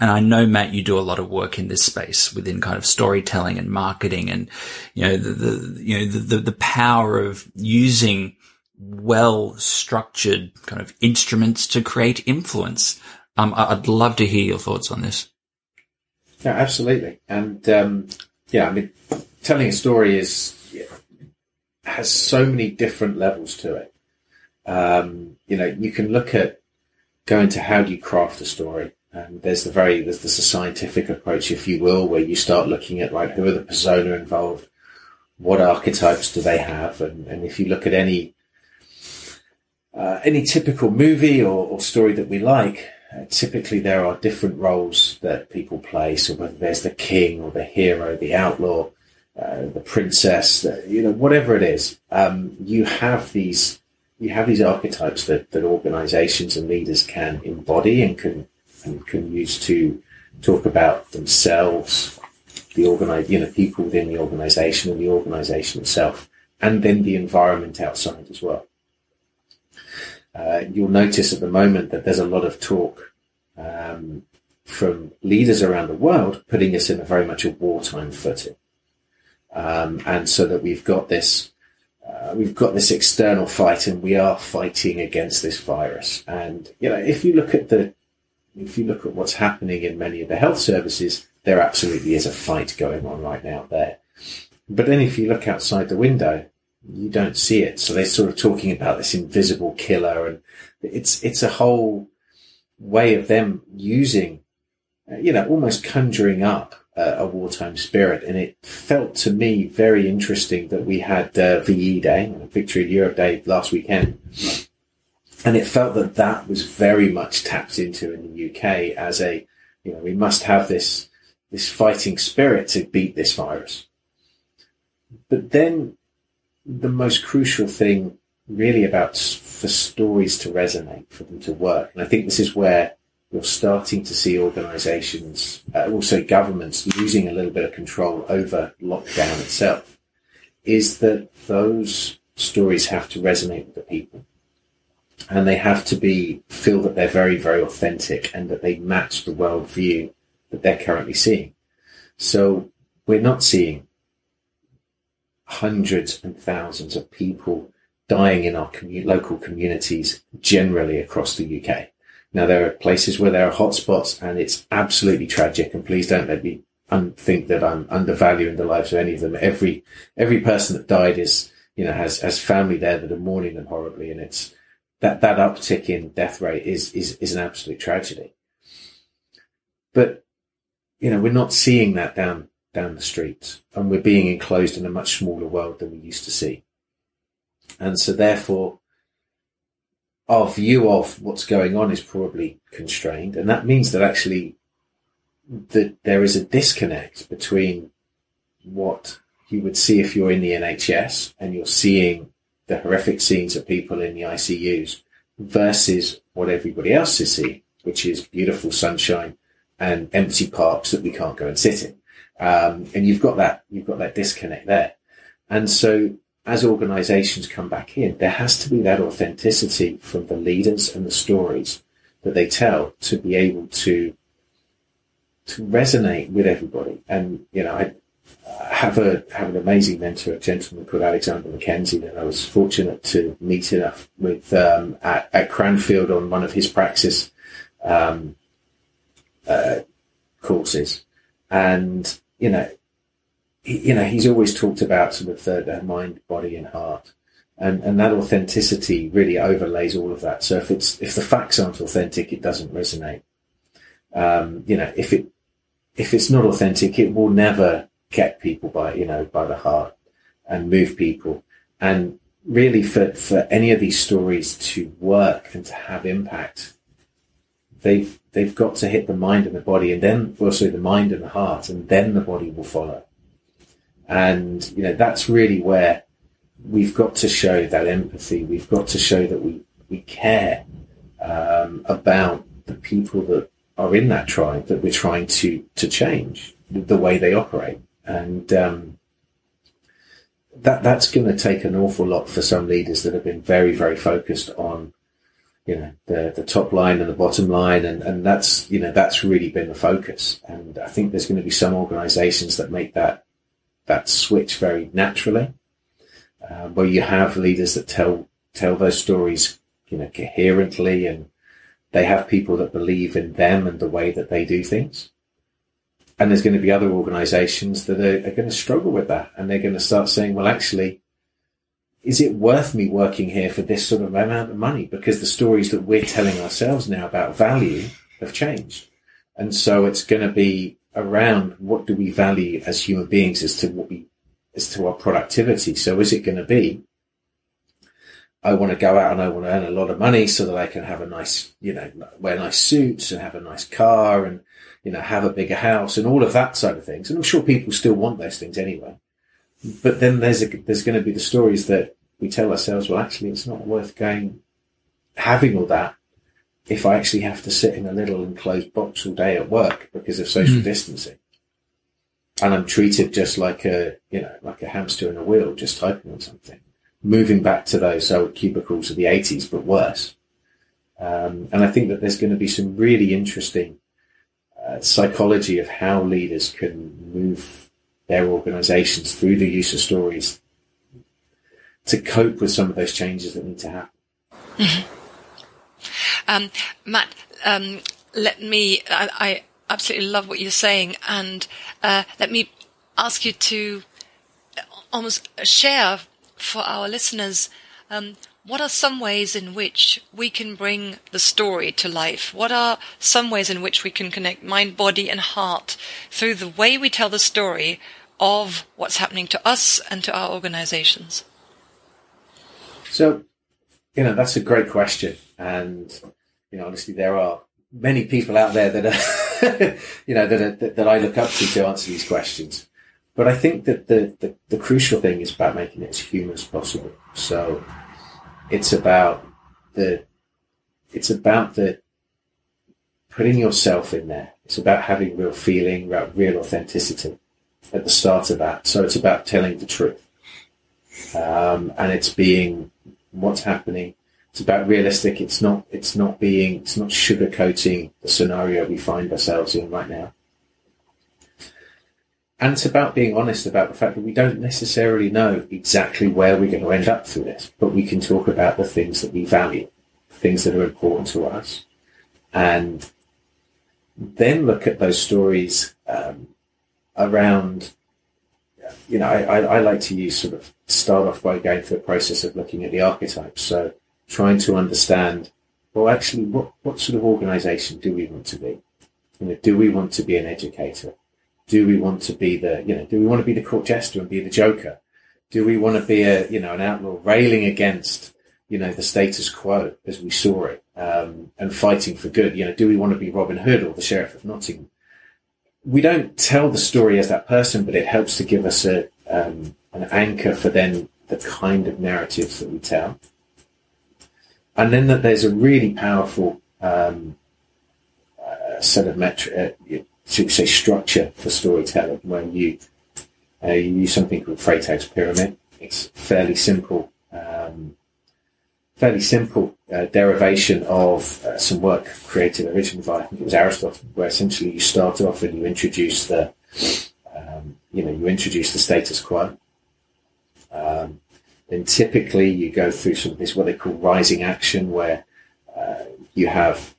And I know, Matt, you do a lot of work in this space within kind of storytelling and marketing and, you know, the, the you know, the, the, the power of using well structured kind of instruments to create influence. Um, I'd love to hear your thoughts on this. Yeah, absolutely. And, um, yeah, I mean, telling a story is, has so many different levels to it. Um, you know, you can look at going to how do you craft a story. And there's the very, there's the scientific approach, if you will, where you start looking at, right, who are the persona involved? What archetypes do they have? And, and if you look at any uh, any typical movie or, or, story that we like, uh, typically there are different roles that people play. So whether there's the king or the hero, the outlaw, uh, the princess, you know, whatever it is, um, you have these you have these archetypes that, that organizations and leaders can embody and can and can use to talk about themselves, the organize, you know, people within the organization and the organization itself, and then the environment outside as well. Uh, you'll notice at the moment that there's a lot of talk um, from leaders around the world putting us in a very much a wartime footing. Um, and so that we've got this, uh, we've got this external fight and we are fighting against this virus. And, you know, if you look at the, if you look at what's happening in many of the health services, there absolutely is a fight going on right now there. But then if you look outside the window, you don't see it. So they're sort of talking about this invisible killer, and it's it's a whole way of them using, you know, almost conjuring up a, a wartime spirit. And it felt to me very interesting that we had uh, VE Day, Victory in Europe Day last weekend. And it felt that that was very much tapped into in the UK as a, you know, we must have this, this fighting spirit to beat this virus. But then the most crucial thing really about for stories to resonate, for them to work. And I think this is where you're starting to see organizations, uh, also governments losing a little bit of control over lockdown itself is that those stories have to resonate with the people and they have to be, feel that they're very, very authentic and that they match the worldview that they're currently seeing. So we're not seeing hundreds and thousands of people dying in our commu- local communities generally across the UK. Now there are places where there are hotspots and it's absolutely tragic and please don't let me un- think that I'm undervaluing the lives of any of them. Every, every person that died is, you know, has, has family there that are mourning them horribly and it's that, that uptick in death rate is, is, is an absolute tragedy. But, you know, we're not seeing that down down the streets, and we're being enclosed in a much smaller world than we used to see. And so, therefore, our view of what's going on is probably constrained. And that means that actually that there is a disconnect between what you would see if you're in the NHS and you're seeing the horrific scenes of people in the ICUs versus what everybody else is seeing, which is beautiful sunshine and empty parks that we can't go and sit in. Um, and you've got that, you've got that disconnect there. And so as organizations come back in, there has to be that authenticity from the leaders and the stories that they tell to be able to, to resonate with everybody. And, you know, I, have a have an amazing mentor, a gentleman called Alexander Mackenzie, that I was fortunate to meet enough with um, at, at, Cranfield on one of his praxis um, uh, courses, and you know, you know, he's always talked about sort of the, mind, body, and heart, and and that authenticity really overlays all of that. So if it's if the facts aren't authentic, it doesn't resonate. Um, you know, if it if it's not authentic, it will never get people by, you know, by the heart and move people. And really for, for any of these stories to work and to have impact, they've, they've got to hit the mind and the body and then also the mind and the heart and then the body will follow. And, you know, that's really where we've got to show that empathy. We've got to show that we, we care, um, about the people that are in that tribe that we're trying to, to change the way they operate. And um, that that's going to take an awful lot for some leaders that have been very very focused on you know the the top line and the bottom line. And and that's you know that's really been the focus. And I think there's going to be some organizations that make that that switch very naturally uh, where you have leaders that tell tell those stories you know coherently and they have people that believe in them and the way that they do things and there's going to be other organizations that are, are going to struggle with that. And they're going to start saying, well, actually, is it worth me working here for this sort of amount of money? Because the stories that we're telling ourselves now about value have changed. And so it's going to be around what do we value as human beings as to what we, as to our productivity. So is it going to be, I want to go out and I want to earn a lot of money so that I can have a nice, you know, wear nice suits and have a nice car and you know, have a bigger house and all of that side of things. And I'm sure people still want those things anyway. But then there's a, there's going to be the stories that we tell ourselves, well, actually, it's not worth going, having all that if I actually have to sit in a little enclosed box all day at work because of social mm. distancing. And I'm treated just like a, you know, like a hamster in a wheel, just typing on something. Moving back to those old cubicles of the 80s, but worse. Um, and I think that there's going to be some really interesting uh, psychology of how leaders can move their organizations through the use of stories to cope with some of those changes that need to happen. Um, Matt, um, let me, I, I, absolutely love what you're saying and uh, let me ask you to almost share for our listeners um, what are some ways in which we can bring the story to life? What are some ways in which we can connect mind, body, and heart through the way we tell the story of what's happening to us and to our organizations? So, you know, that's a great question. And, you know, honestly, there are many people out there that are, you know, that, are, that, I look up to to answer these questions. But I think that the, the, the crucial thing is about making it as human as possible. So, it's about the, it's about the putting yourself in there. It's about having real feeling, about real authenticity at the start of that. So it's about telling the truth. Um, and it's being what's happening. It's about realistic. It's not, it's not being, it's not sugarcoating the scenario we find ourselves in right now. And it's about being honest about the fact that we don't necessarily know exactly where we're going to end up through this, but we can talk about the things that we value, things that are important to us, and then look at those stories um, around. You know, I, I, like to use sort of start off by going through a process of looking at the archetypes. So trying to understand, well, actually, what, what sort of organization do we want to be? You know, do we want to be an educator? do we want to be the, you know, do we want to be the court jester and be the joker? Do we want to be a, you know, an outlaw railing against you know, the status quo as we saw it, um, and fighting for good. You know, do we want to be Robin Hood or the Sheriff of Nottingham? We don't tell the story as that person, but it helps to give us a um, an anchor for then the kind of narratives that we tell. And then that there's a really powerful um, uh, set of metric, uh, say structure for storytelling, where you uh, you use something called Freytag's pyramid. It's fairly simple, um, fairly simple uh, derivation of uh, some work created originally by I think it was Aristotle, where essentially you start off and you introduce the um, you know you introduce the status quo. Um, then typically you go through some of this what they call rising action, where uh, you have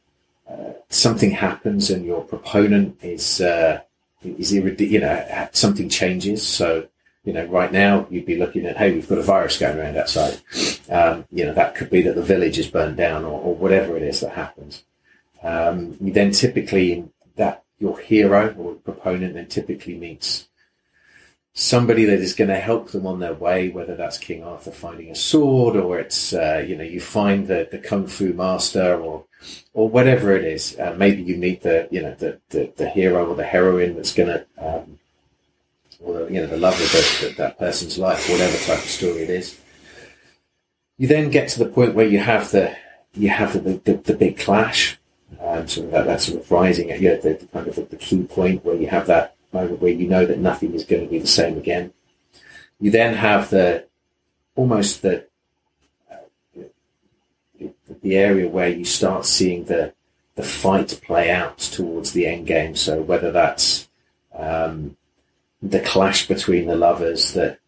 uh, something happens and your proponent is uh, is you know something changes. So you know right now you'd be looking at hey we've got a virus going around outside. Um, you know that could be that the village is burned down or, or whatever it is that happens. Um, you then typically that your hero or proponent then typically meets somebody that is going to help them on their way, whether that's King Arthur finding a sword or it's, uh, you know, you find the, the Kung Fu master or, or whatever it is. Uh, maybe you meet the, you know, the, the, the hero or the heroine that's going to, um, or the, you know, the love of the, the, that person's life, whatever type of story it is. You then get to the point where you have the, you have the, the, the big clash, um, sort of that, that sort of rising at, you know, the, the kind of the key point where you have that, moment where you know that nothing is going to be the same again. You then have the almost the uh, the area where you start seeing the the fight play out towards the end game. So whether that's um, the clash between the lovers that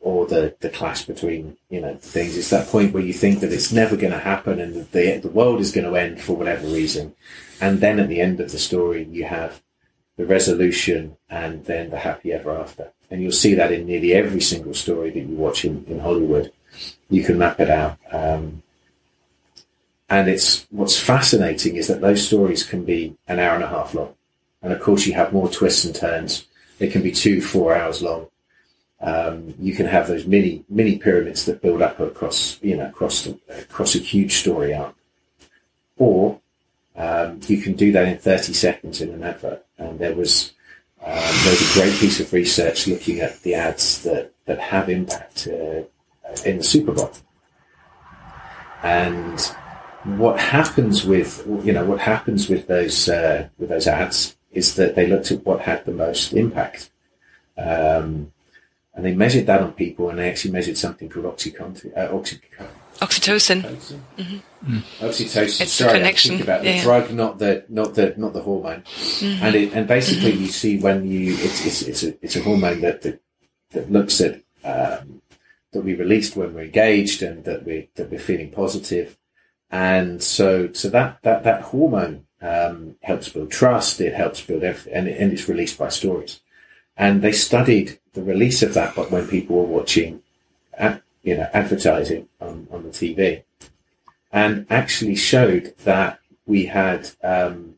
or the, the clash between you know things. It's that point where you think that it's never going to happen and the the world is going to end for whatever reason, and then at the end of the story you have the resolution, and then the happy ever after. And you'll see that in nearly every single story that you watch in, in Hollywood. You can map it out. Um, and it's what's fascinating is that those stories can be an hour and a half long. And of course, you have more twists and turns. They can be two, four hours long. Um, you can have those mini mini pyramids that build up across you know across the, across a huge story arc, or um, you can do that in 30 seconds in an advert. And there was um, there was a great piece of research looking at the ads that, that have impact uh, in the Super Bowl. And what happens with you know what happens with those uh, with those ads is that they looked at what had the most impact. Um, and they measured that on people, and they actually measured something called oxycontin, uh, oxycontin Oxytocin. Oxytocin. Mm-hmm. Oxytocin. It's Sorry, connection. I'm about the yeah. drug, not the not the not the hormone. Mm-hmm. And it, and basically, mm-hmm. you see when you it's it's it's a it's a hormone that that, that looks at um, that we released when we're engaged and that we that we're feeling positive. And so so that that that hormone um, helps build trust. It helps build everything, and, and it's released by stories. And they studied the release of that, but when people were watching you know, advertising on, on the TV and actually showed that we had um,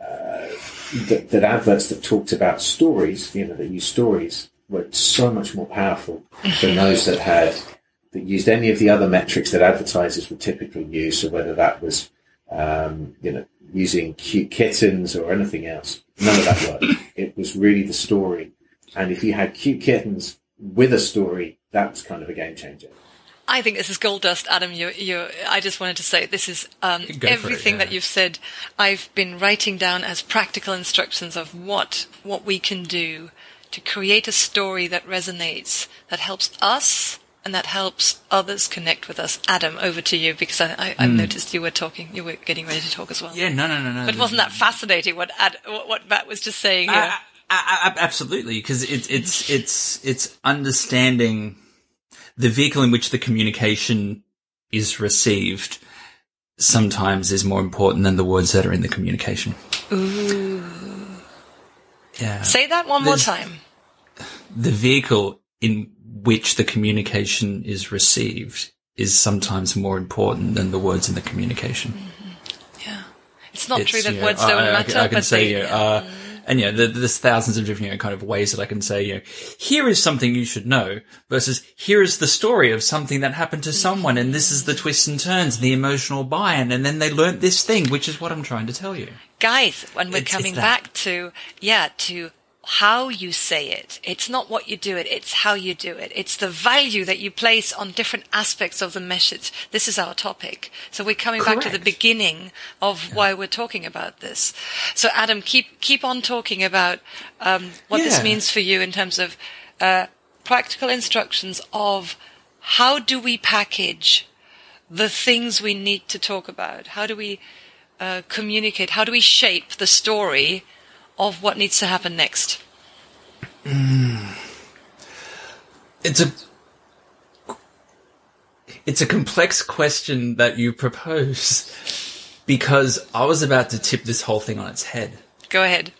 uh, that, that, adverts that talked about stories, you know, that used stories were so much more powerful than those that had that used any of the other metrics that advertisers would typically use. So whether that was, um, you know, using cute kittens or anything else, none of that worked. it was really the story. And if you had cute kittens with a story, that was kind of a game changer. I think this is gold dust, Adam. You, you. I just wanted to say this is um, everything it, yeah. that you've said. I've been writing down as practical instructions of what what we can do to create a story that resonates, that helps us, and that helps others connect with us. Adam, over to you because I, I, I mm. noticed you were talking. You were getting ready to talk as well. Yeah, no, no, no, no. But wasn't that fascinating? What Ad, what, what Matt was just saying here. Uh, uh, uh, absolutely, because it's it's it's it's understanding the vehicle in which the communication is received sometimes is more important than the words that are in the communication. Ooh. Yeah. Say that one There's, more time. The vehicle in which the communication is received is sometimes more important than the words in the communication. Mm-hmm. Yeah. It's not it's, true that words don't I, matter, I, I can say, they, yeah. uh, And, you know, there's thousands of different, you know, kind of ways that I can say, you know, here is something you should know versus here is the story of something that happened to someone and this is the twists and turns, the emotional buy-in. And then they learnt this thing, which is what I'm trying to tell you. Guys, when we're It's- coming back to, yeah, to how you say it. It's not what you do it, it's how you do it. It's the value that you place on different aspects of the message. This is our topic. So we're coming back to the beginning of why we're talking about this. So Adam, keep, keep on talking about, um, what this means for you in terms of, uh, practical instructions of how do we package the things we need to talk about? How do we uh, communicate? How do we shape the story of what needs to happen next? Hmm. It's a, it's a complex question that you propose because I was about to tip this whole thing on its head. Go ahead.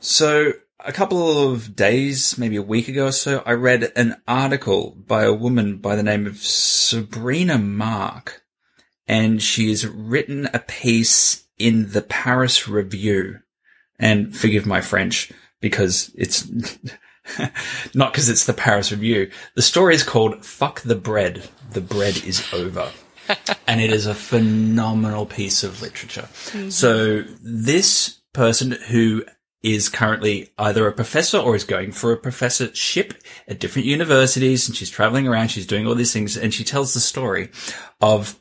So a couple of days, maybe a week ago or so, I read an article by a woman by the name of Sabrina Mark, and she's written a piece in the Paris Review. And forgive my French because it's not because it's the Paris Review. The story is called "Fuck the Bread." The bread is over. and it is a phenomenal piece of literature. Mm-hmm. So this person who is currently either a professor or is going for a professorship at different universities and she's traveling around, she's doing all these things and she tells the story of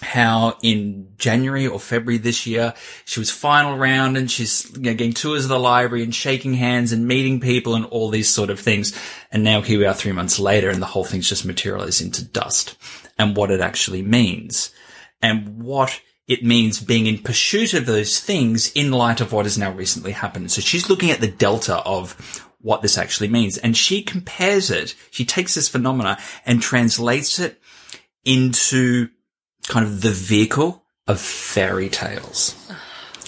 how in January or February this year, she was final round and she's you know, getting tours of the library and shaking hands and meeting people and all these sort of things. And now here we are three months later and the whole thing's just materialized into dust and what it actually means and what it means being in pursuit of those things in light of what has now recently happened. So she's looking at the delta of what this actually means and she compares it. She takes this phenomena and translates it into kind of the vehicle of fairy tales.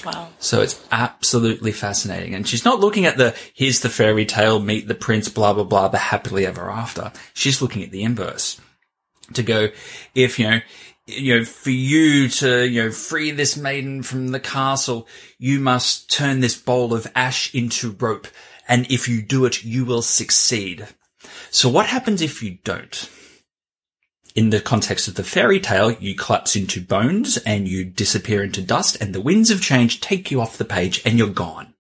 Wow. So it's absolutely fascinating. And she's not looking at the, here's the fairy tale, meet the prince, blah, blah, blah, the happily ever after. She's looking at the inverse to go, if, you know, you know, for you to, you know, free this maiden from the castle, you must turn this bowl of ash into rope. And if you do it, you will succeed. So what happens if you don't? In the context of the fairy tale, you collapse into bones and you disappear into dust and the winds of change take you off the page and you're gone.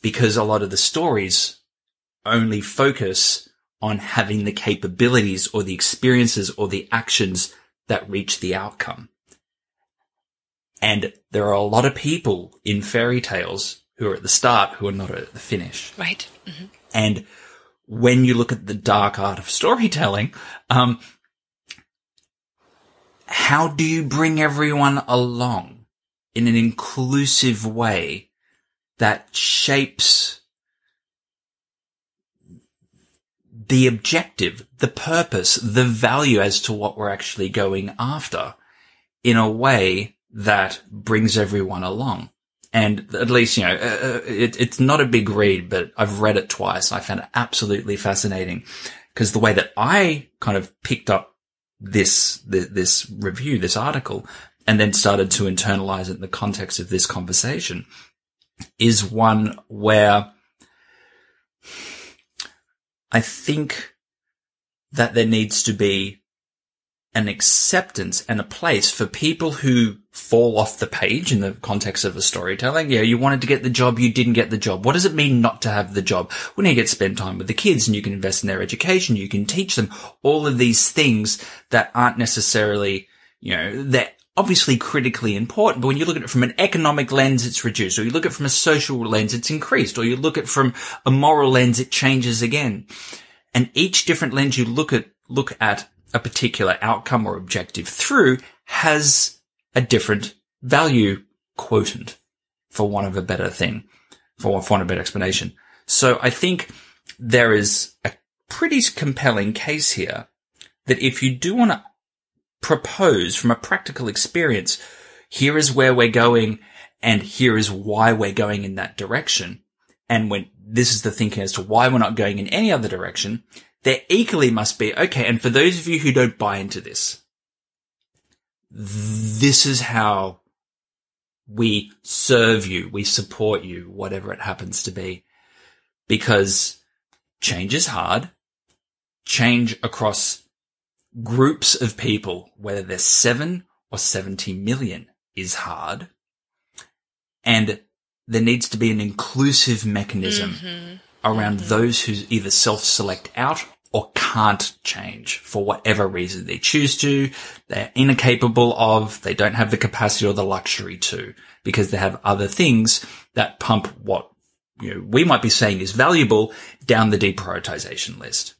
Because a lot of the stories only focus on having the capabilities or the experiences or the actions that reach the outcome. And there are a lot of people in fairy tales who are at the start who are not at the finish. Right. hmm And when you look at the dark art of storytelling, um, how do you bring everyone along in an inclusive way that shapes the objective, the purpose, the value as to what we're actually going after in a way that brings everyone along? And at least, you know, uh, it, it's not a big read, but I've read it twice. I found it absolutely fascinating because the way that I kind of picked up this, this, this review, this article, and then started to internalize it in the context of this conversation is one where I think that there needs to be an acceptance and a place for people who fall off the page in the context of a storytelling. Yeah, you wanted to get the job, you didn't get the job. What does it mean not to have the job? When you get to spend time with the kids and you can invest in their education, you can teach them all of these things that aren't necessarily, you know, they're obviously critically important, but when you look at it from an economic lens, it's reduced, or you look at it from a social lens, it's increased, or you look at it from a moral lens, it changes again. And each different lens you look at, look at a particular outcome or objective through has a different value quotient, for want of a better thing, for, for want of a better explanation. So I think there is a pretty compelling case here that if you do want to propose from a practical experience, here is where we're going and here is why we're going in that direction. And when this is the thinking as to why we're not going in any other direction, there equally must be, okay, and for those of you who don't buy into this, this is how we serve you, we support you, whatever it happens to be. Because change is hard. Change across groups of people, whether they're seven or 70 million is hard. And there needs to be an inclusive mechanism mm-hmm. Around mm-hmm. those who either self-select out or can't change for whatever reason they choose to. They're incapable of, they don't have the capacity or the luxury to because they have other things that pump what you know, we might be saying is valuable down the deprioritization list.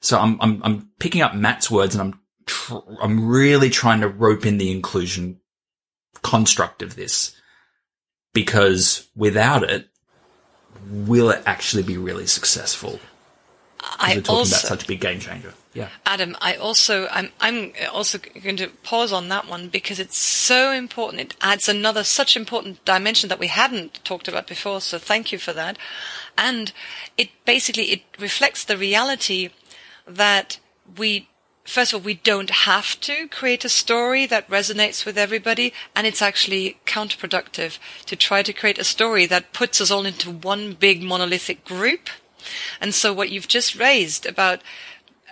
So I'm, I'm, I'm picking up Matt's words and I'm, tr- I'm really trying to rope in the inclusion construct of this because without it, will it actually be really successful? I we're talking also, about such a big game changer. Yeah. Adam, I also, I'm, I'm also going to pause on that one because it's so important. It adds another such important dimension that we hadn't talked about before. So thank you for that. And it basically, it reflects the reality that we first of all, we don't have to create a story that resonates with everybody, and it's actually counterproductive to try to create a story that puts us all into one big monolithic group. And so what you've just raised about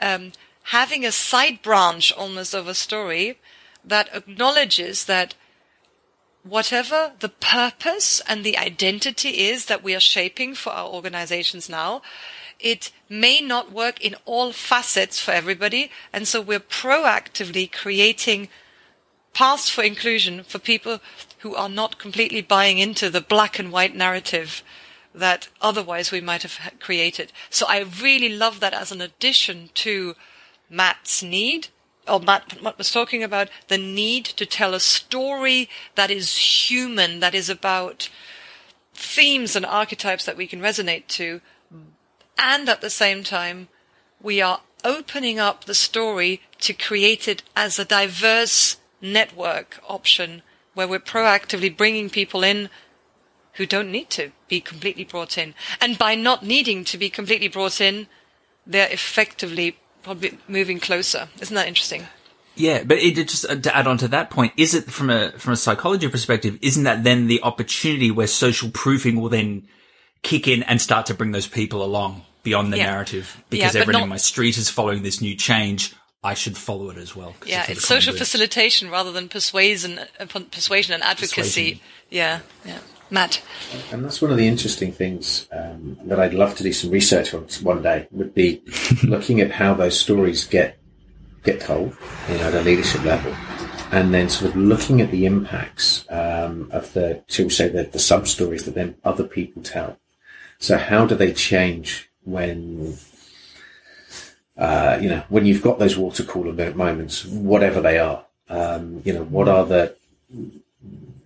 um, having a side branch almost of a story that acknowledges that whatever the purpose and the identity is that we are shaping for our organizations now, it may not work in all facets for everybody. And so we're proactively creating paths for inclusion for people who are not completely buying into the black and white narrative that otherwise we might have created. So I really love that as an addition to Matt's need or Matt, Matt was talking about the need to tell a story that is human, that is about themes and archetypes that we can resonate to and at the same time, we are opening up the story to create it as a diverse network option where we're proactively bringing people in who don't need to be completely brought in. And by not needing to be completely brought in, they're effectively probably moving closer. Isn't that interesting? Yeah, but it just uh, to add on to that point, is it from a from a psychology perspective? Isn't that then the opportunity where social proofing will then kick in and start to bring those people along beyond the yeah. narrative because yeah, everyone not- in my street is following this new change. I should follow it as well. Yeah, it's social facilitation rather than persuasion, uh, persuasion and advocacy. Persuasion. Yeah, yeah. Matt. And that's one of the interesting things um, that I'd love to do some research on one day would be looking at how those stories get get told, you know, at a leadership level, and then sort of looking at the impacts um, of the, shall we say, the, the sub stories that then other people tell. So how do they change when, uh, you know, when you've got those water cooler moments, whatever they are? Um, you know, what are the,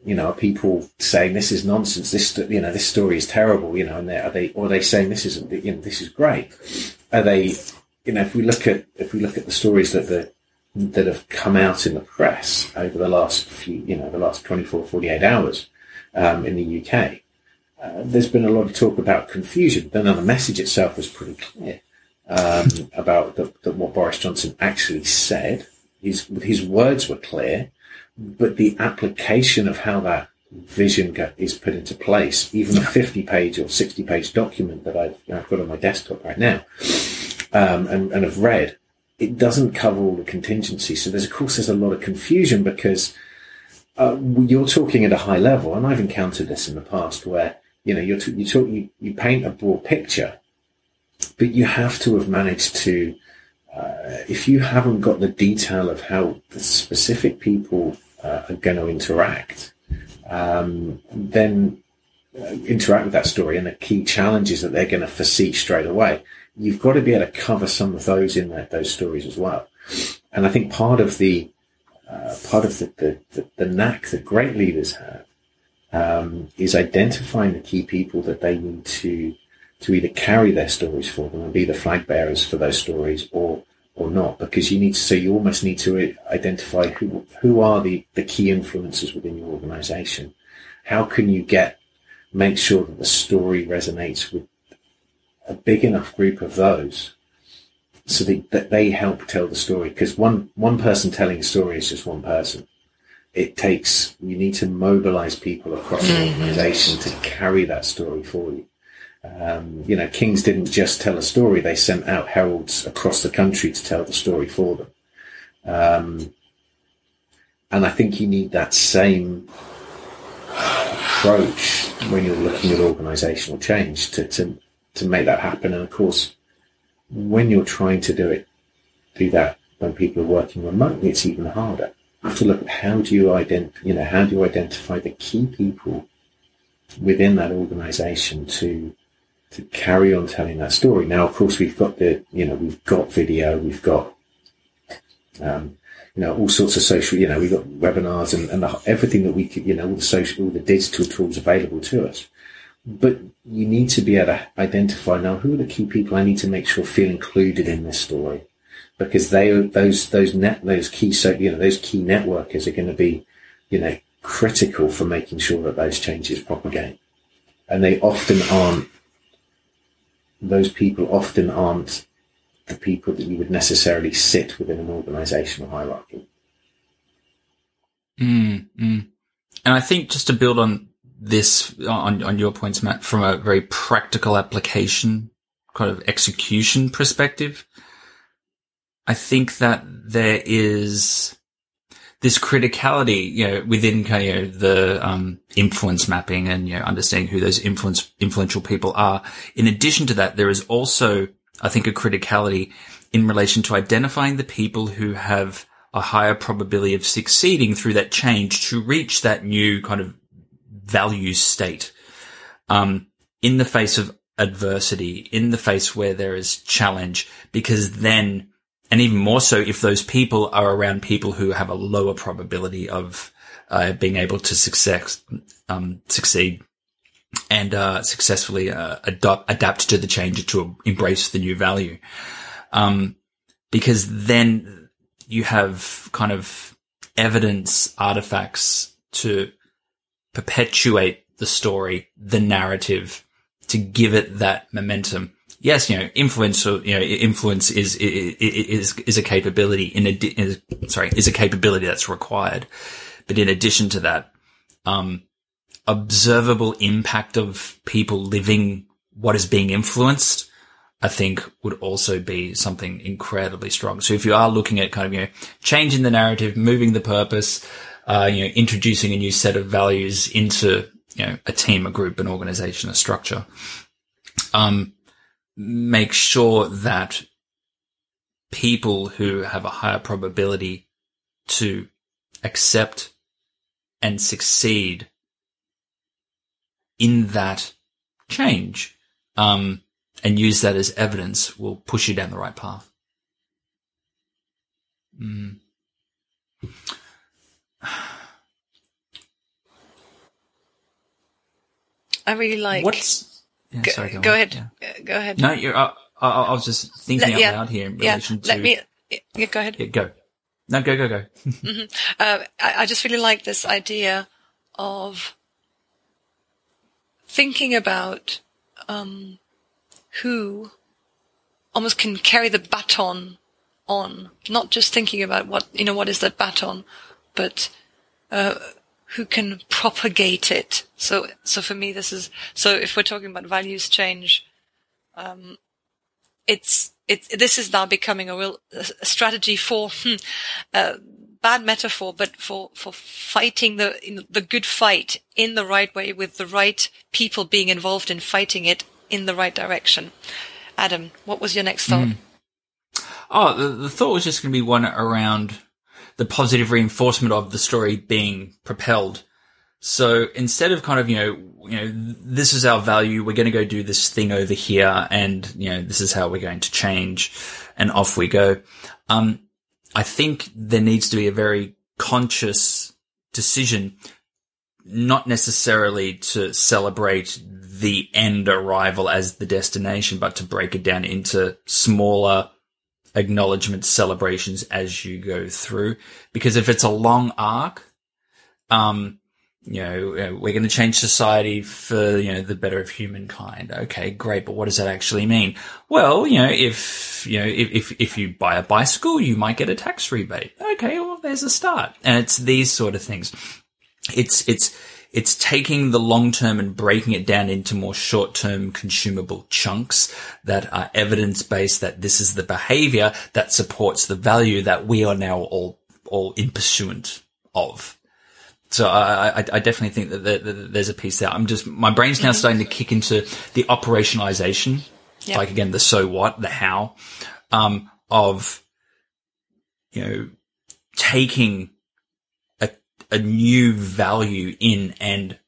you know, are people saying this is nonsense? This, you know, this story is terrible. You know, and are they, or are they saying this isn't, you know, this is great? Are they, you know, if we look at if we look at the stories that the that have come out in the press over the last few, you know, the last 24, 48 hours um, in the UK, uh, there's been a lot of talk about confusion, but the message itself was pretty clear um, about the, the, what Boris Johnson actually said. His his words were clear, but the application of how that vision is put into place, even a 50 page or 60 page document that I've, I've got on my desktop right now um, and, and have read, it doesn't cover all the contingencies. So there's, of course, there's a lot of confusion because uh, you're talking at a high level, and I've encountered this in the past where you know, you're t- you talk, you, you paint a broad picture, but you have to have managed to, uh, if you haven't got the detail of how the specific people uh, are going to interact, um, then uh, interact with that story and the key challenges that they're going to foresee straight away. You've got to be able to cover some of those in that, those stories as well. And I think part of the uh, part of the, the, the, the knack that great leaders have um, is identifying the key people that they need to to either carry their stories for them and be the flag bearers for those stories or or not because you need to so you almost need to identify who who are the the key influences within your organization. How can you get make sure that the story resonates with a big enough group of those so that, that they help tell the story? Because one one person telling a story is just one person it takes, you need to mobilize people across an organization to carry that story for you. Um, you know, Kings didn't just tell a story, they sent out heralds across the country to tell the story for them. Um, and I think you need that same approach when you're looking at organizational change to, to, to make that happen. And of course, when you're trying to do it, do that when people are working remotely, it's even harder. Have to look at how do you ident, you know, how do you identify the key people within that organization to to carry on telling that story. Now, of course, we've got the, you know, we've got video, we've got, um, you know, all sorts of social, you know, we've got webinars and, and the, everything that we could, you know, all the social, all the digital tools available to us. But you need to be able to identify now who are the key people I need to make sure feel included in this story because they those, those net, those key, so, you know, those key networkers are going to be, you know, critical for making sure that those changes propagate. And they often aren't those people often aren't the people that you would necessarily sit within an organizational hierarchy. Mm, mm. And I think just to build on this, on, on your points, Matt, from a very practical application, kind of execution perspective, I think that there is this criticality, you know, within you know, the um, influence mapping and you know understanding who those influence influential people are. In addition to that, there is also, I think, a criticality in relation to identifying the people who have a higher probability of succeeding through that change to reach that new kind of value state. Um, in the face of adversity, in the face where there is challenge, because then and even more so if those people are around people who have a lower probability of uh, being able to success, um, succeed and uh, successfully uh, adopt, adapt to the change to embrace the new value. Um, because then you have kind of evidence artifacts to perpetuate the story, the narrative, to give it that momentum yes, you know, influence, you know, influence is, is, is a capability in a, sorry, is a capability that's required. But in addition to that, um, observable impact of people living what is being influenced, I think would also be something incredibly strong. So if you are looking at kind of, you know, changing the narrative, moving the purpose, uh, you know, introducing a new set of values into, you know, a team, a group, an organization, a structure, um, make sure that people who have a higher probability to accept and succeed in that change um, and use that as evidence will push you down the right path. Mm. I really like what's yeah, go, sorry, go, go ahead. Yeah. Uh, go ahead. No, you're. Uh, I, I, was just thinking Let, out loud here in relation to. Let me. Yeah, go ahead. Go. No, go, go, go. mm-hmm. uh, I, I just really like this idea of thinking about um, who almost can carry the baton on, not just thinking about what you know what is that baton, but uh, who can propagate it. So, so for me, this is, so if we're talking about values change, um, it's, it's, this is now becoming a real a strategy for, hmm, uh, bad metaphor, but for, for fighting the, know, the good fight in the right way with the right people being involved in fighting it in the right direction. Adam, what was your next thought? Mm. Oh, the, the thought was just going to be one around the positive reinforcement of the story being propelled. So instead of kind of, you know, you know, this is our value, we're going to go do this thing over here and, you know, this is how we're going to change and off we go. Um, I think there needs to be a very conscious decision, not necessarily to celebrate the end arrival as the destination, but to break it down into smaller acknowledgement celebrations as you go through. Because if it's a long arc, um, you know, uh, we're going to change society for, you know, the better of humankind. Okay, great. But what does that actually mean? Well, you know, if, you know, if, if, if you buy a bicycle, you might get a tax rebate. Okay. Well, there's a start. And it's these sort of things. It's, it's, it's taking the long term and breaking it down into more short term consumable chunks that are evidence based that this is the behavior that supports the value that we are now all, all in pursuant of. So I, I, I definitely think that, there's a piece there. I'm just, my brain's now mm-hmm. starting to kick into the operationalization, yep. like again, the so what, the how, um, of, you know, taking a, new value in and,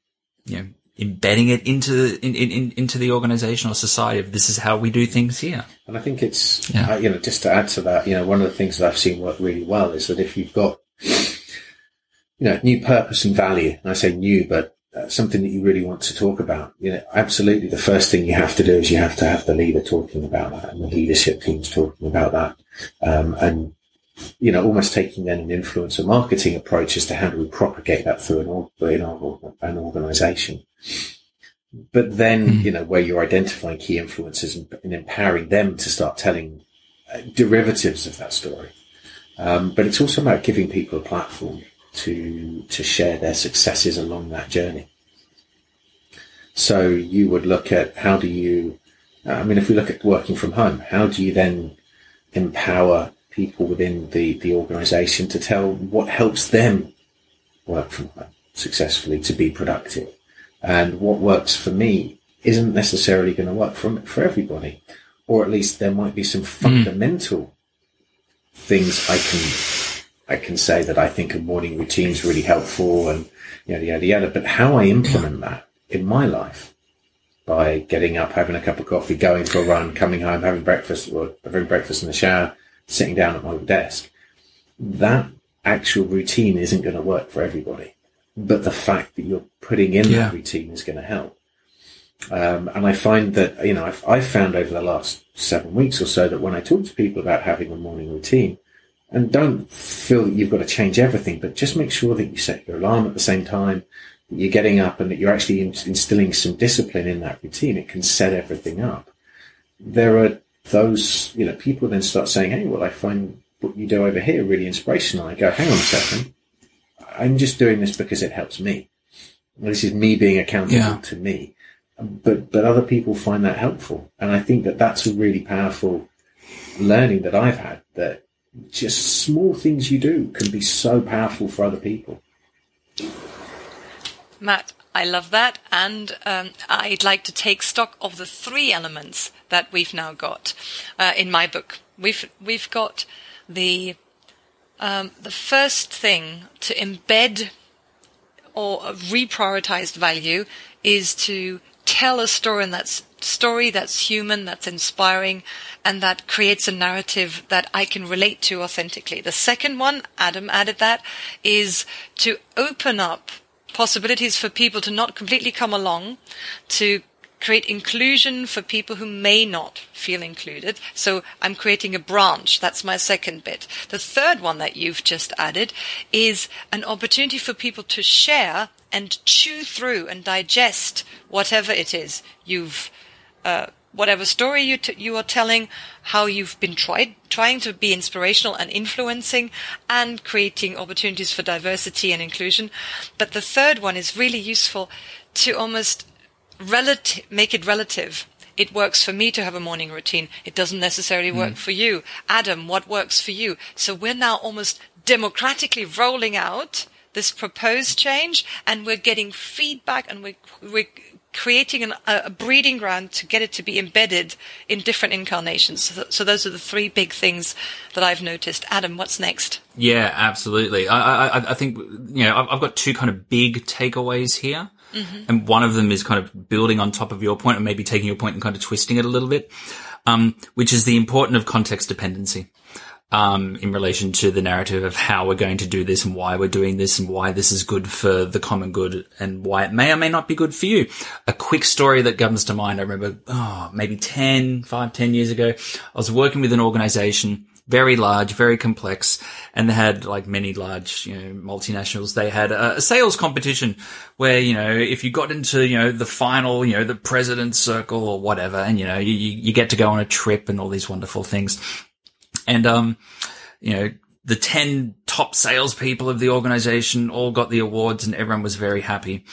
you know, embedding it into in, in, into the organization or society of this is how we do things here. And I think it's yeah. uh, you know just to add to that, you know, one of the things that I've seen work really well is that if you've got you know, new purpose and value. And I say new, but uh, something that you really want to talk about. You know, absolutely the first thing you have to do is you have to have the leader talking about that and the leadership teams talking about that. Um, and, you know, almost taking then an influencer marketing approach as to how do we propagate that through an, in our, an organization. But then, mm. you know, where you're identifying key influencers and, and empowering them to start telling uh, derivatives of that story. Um, but it's also about giving people a platform to to share their successes along that journey. So you would look at how do you, I mean, if we look at working from home, how do you then empower people within the, the organization to tell what helps them work from home successfully to be productive? And what works for me isn't necessarily going to work for, for everybody. Or at least there might be some hmm. fundamental mm. things I can I can say that I think a morning routine is really helpful and yada, yada, yada. But how I implement that in my life by getting up, having a cup of coffee, going for a run, coming home, having breakfast or having breakfast in the shower, sitting down at my desk, that actual routine isn't going to work for everybody. But the fact that you're putting in yeah. that routine is going to help. Um, and I find that, you know, I've, I've found over the last seven weeks or so that when I talk to people about having a morning routine, and don't feel that you've got to change everything, but just make sure that you set your alarm at the same time, that you're getting up and that you're actually instilling some discipline in that routine. It can set everything up. There are those, you know, people then start saying, Hey, well, I find what you do over here really inspirational. I go, hang on a second. I'm just doing this because it helps me. This is me being accountable yeah. to me. But, but other people find that helpful. And I think that that's a really powerful learning that I've had that just small things you do can be so powerful for other people. Matt, I love that. And um, I'd like to take stock of the three elements that we've now got uh, in my book. We've, we've got the, um, the first thing to embed or reprioritized value is to tell a story that's story that's human, that's inspiring, and that creates a narrative that I can relate to authentically. The second one, Adam added that, is to open up possibilities for people to not completely come along, to create inclusion for people who may not feel included. So I'm creating a branch. That's my second bit. The third one that you've just added is an opportunity for people to share and chew through and digest whatever it is you've uh, whatever story you t- you are telling, how you've been tried trying to be inspirational and influencing, and creating opportunities for diversity and inclusion. But the third one is really useful to almost relative make it relative. It works for me to have a morning routine. It doesn't necessarily work mm. for you. Adam, what works for you? So we're now almost democratically rolling out this proposed change and we're getting feedback and we're, we're creating an, a breeding ground to get it to be embedded in different incarnations. So, so, those are the three big things that I've noticed. Adam, what's next? Yeah, absolutely. I, I, I think, you know, I've, I've got two kind of big takeaways here. Mm-hmm. And one of them is kind of building on top of your point and maybe taking your point and kind of twisting it a little bit, um, which is the importance of context dependency um, in relation to the narrative of how we're going to do this and why we're doing this and why this is good for the common good and why it may or may not be good for you. A quick story that comes to mind. I remember, oh, maybe 10, 5, 10 years ago, I was working with an organization very large, very complex, and they had like many large, you know, multinationals. They had a, sales competition where, you know, if you got into, you know, the final, you know, the president's circle or whatever, and, you know, you, you get to go on a trip and all these wonderful things. And, um, you know, the 10 top salespeople of the organization all got the awards and everyone was very happy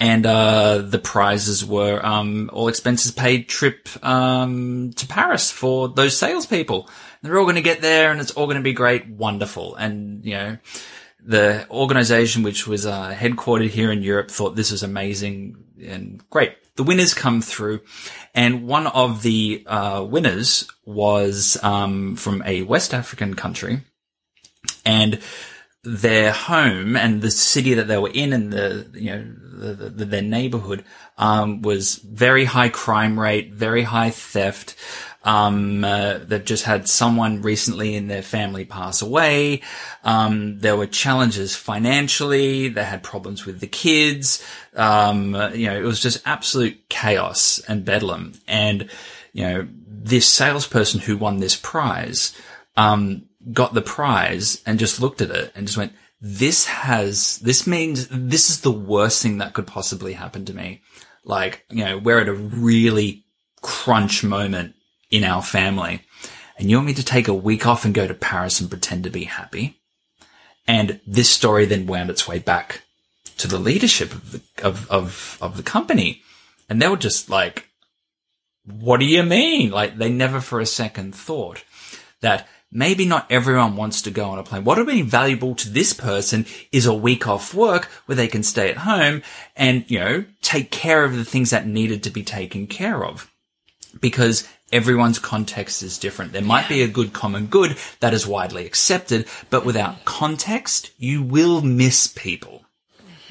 and uh, the prizes were um, all expenses paid trip um, to Paris for those salespeople. They're all going to get there, and it's all going to be great, wonderful. And you know, the organization, which was uh, headquartered here in Europe, thought this was amazing and great. The winners come through, and one of the uh, winners was um, from a West African country, and their home and the city that they were in and the, you know, the, the, their neighborhood, um, was very high crime rate, very high theft. Um, uh, they've just had someone recently in their family pass away. Um, there were challenges financially. They had problems with the kids. Um, uh, you know, it was just absolute chaos and bedlam. And, you know, this salesperson who won this prize, um, got the prize and just looked at it and just went, this has, this means this is the worst thing that could possibly happen to me. Like, you know, we're at a really crunch moment in our family and you want me to take a week off and go to Paris and pretend to be happy. And this story then wound its way back to the leadership of the, of, of, of the company. And they were just like, what do you mean? Like they never for a second thought that maybe not everyone wants to go on a plane. What would be valuable to this person is a week off work where they can stay at home and, you know, take care of the things that needed to be taken care of. Because everyone's context is different. There might be a good common good that is widely accepted, but without context, you will miss people.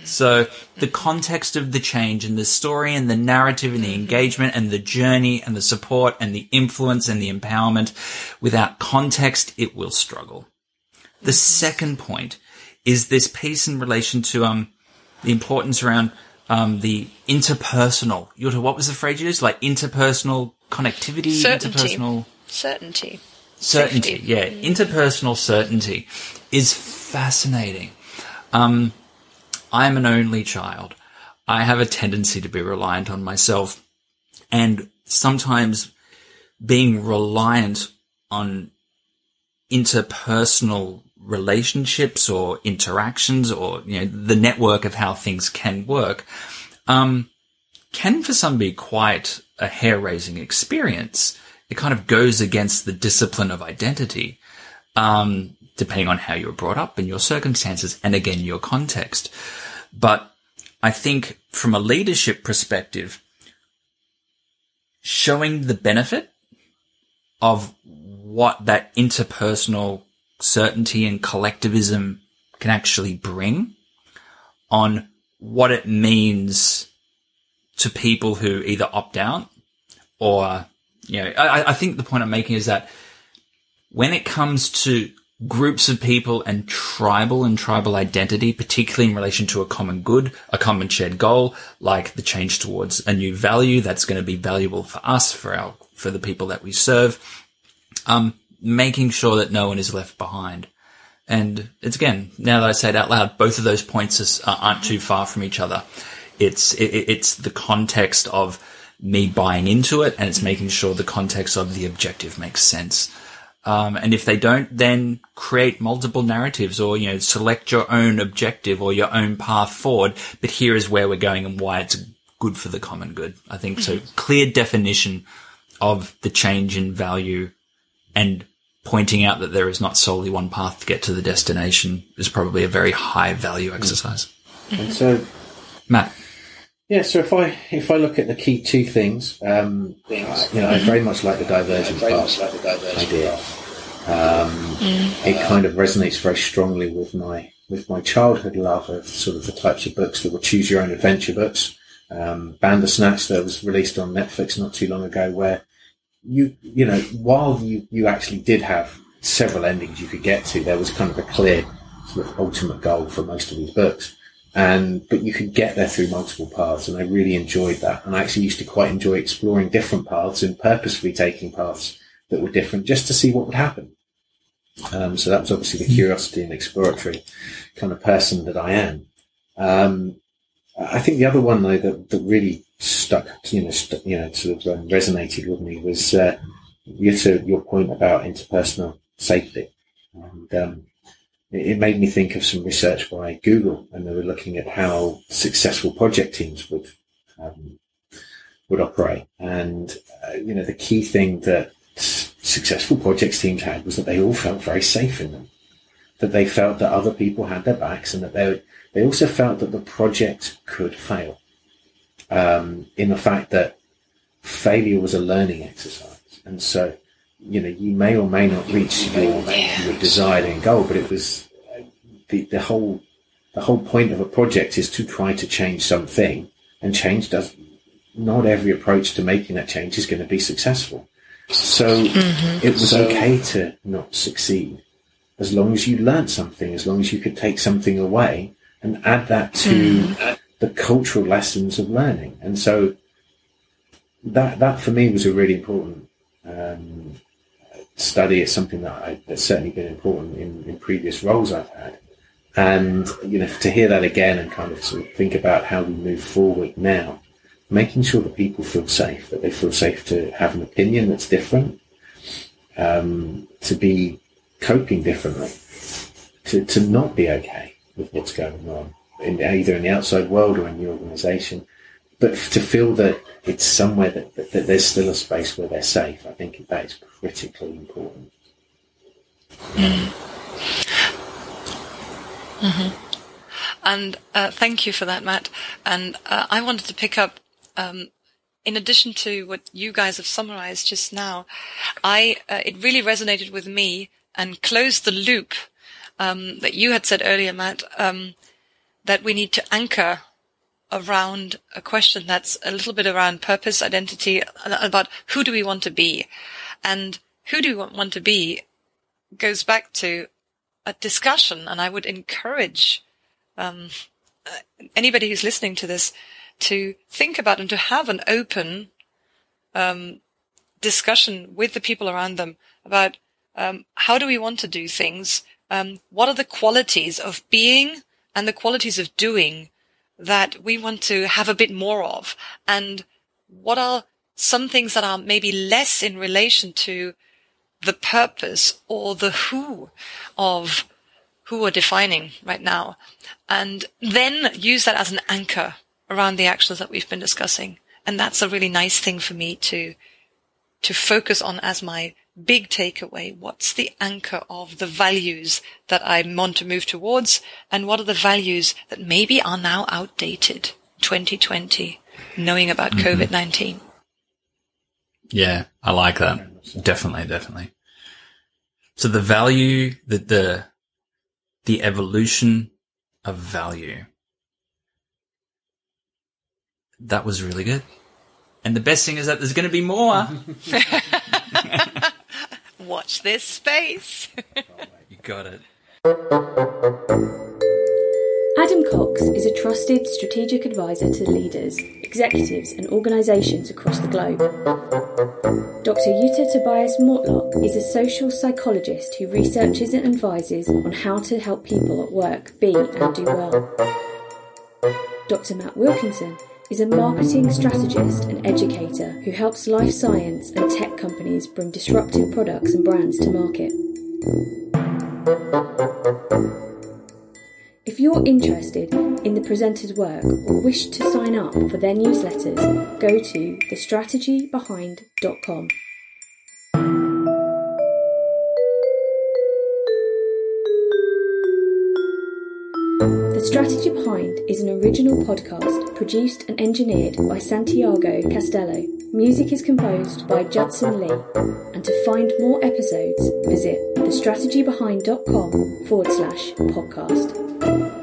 So the context of the change and the story and the narrative and the engagement and the journey and the support and the influence and the empowerment, without context, it will struggle. The second point is this piece in relation to, um, the importance around, um, the interpersonal. Jutta, what was the phrase you used? Like interpersonal connectivity, certainty. interpersonal certainty. certainty. Safety. Yeah, interpersonal certainty is fascinating. Um, I'm an only child. I have a tendency to be reliant on myself and sometimes being reliant on interpersonal relationships or interactions or, you know, the network of how things can work, um, can for some be quite a hair raising experience. It kind of goes against the discipline of identity, um, depending on how you were brought up and your circumstances and again, your context. But I think from a leadership perspective, showing the benefit of what that interpersonal certainty and collectivism can actually bring on what it means to people who either opt out or, you know, I, I think the point I'm making is that when it comes to groups of people and tribal and tribal identity, particularly in relation to a common good, a common shared goal, like the change towards a new value that's going to be valuable for us, for our, for the people that we serve. Um, making sure that no one is left behind. And it's again, now that I say it out loud, both of those points uh, aren't too far from each other. It's, it, it's the context of me buying into it and it's making sure the context of the objective makes sense. Um, and if they don't, then create multiple narratives or, you know, select your own objective or your own path forward. But here is where we're going and why it's good for the common good. I think so. Clear definition of the change in value and pointing out that there is not solely one path to get to the destination is probably a very high value exercise. And so, Matt. Yeah, so if I if I look at the key two things, um, you know, I very much like the divergent path idea. Um, It kind of resonates very strongly with my with my childhood love of sort of the types of books that were choose your own adventure books. Um, Bandersnatch that was released on Netflix not too long ago, where you you know while you you actually did have several endings you could get to, there was kind of a clear sort of ultimate goal for most of these books and but you could get there through multiple paths and I really enjoyed that. And I actually used to quite enjoy exploring different paths and purposefully taking paths that were different just to see what would happen. Um, so that was obviously the curiosity and exploratory kind of person that I am. Um, I think the other one though that, that really stuck, you know, st- you know, sort of um, resonated with me was uh, to your point about interpersonal safety, and um, it, made me think of some research by Google, and they were looking at how successful project teams would um, would operate, and uh, you know, the key thing that successful projects teams had was that they all felt very safe in them, that they felt that other people had their backs, and that they they also felt that the project could fail. Um, in the fact that failure was a learning exercise. And so, you know, you may or may not reach your, your desired end goal, but it was the, the whole, the whole point of a project is to try to change something and change does not every approach to making that change is going to be successful. So mm-hmm. it was so, okay to not succeed as long as you learned something, as long as you could take something away and add that to mm. the cultural lessons of learning. And so that that for me was a really important um, study. is something that I, that's certainly been important in, in previous roles I've had. And you know, to hear that again and kind of sort of think about how we move forward now, making sure that people feel safe, that they feel safe to have an opinion that's different, um, to be coping differently, to, to not be okay with what's going on, in, either in the outside world or in the organisation. But to feel that it's somewhere that, that, that, there's still a space where they're safe, I think that is critically important. Mm. Mm-hmm. And uh, thank you for that, Matt. And uh, I wanted to pick up, um, in addition to what you guys have summarized just now, I uh, it really resonated with me and closed the loop um, that you had said earlier, Matt, um, that we need to anchor around a question that's a little bit around purpose, identity, about who do we want to be, and who do we want to be goes back to a discussion, and I would encourage um, anybody who's listening to this to think about and to have an open um, discussion with the people around them about um, how do we want to do things? Um, what are the qualities of being and the qualities of doing that we want to have a bit more of? And what are some things that are maybe less in relation to the purpose or the who of who we're defining right now? And then use that as an anchor around the actions that we've been discussing. And that's a really nice thing for me to, to focus on as my big takeaway? What's the anchor of the values that I want to move towards? And what are the values that maybe are now outdated 2020, knowing about mm-hmm. COVID-19? Yeah, I like that. Definitely, definitely. So the value that the, the evolution of value. That was really good. And the best thing is that there's going to be more. Watch this space. you got it. Adam Cox is a trusted strategic advisor to leaders, executives, and organisations across the globe. Dr. Jutta Tobias Mortlock is a social psychologist who researches and advises on how to help people at work be and do well. Dr. Matt Wilkinson is a marketing strategist and educator who helps life science and tech companies bring disruptive products and brands to market. If you're interested in the presenter's work or wish to sign up for their newsletters, go to thestrategybehind.com. Strategy Behind is an original podcast produced and engineered by Santiago Castello. Music is composed by Judson Lee. And to find more episodes, visit thestrategybehind.com forward slash podcast.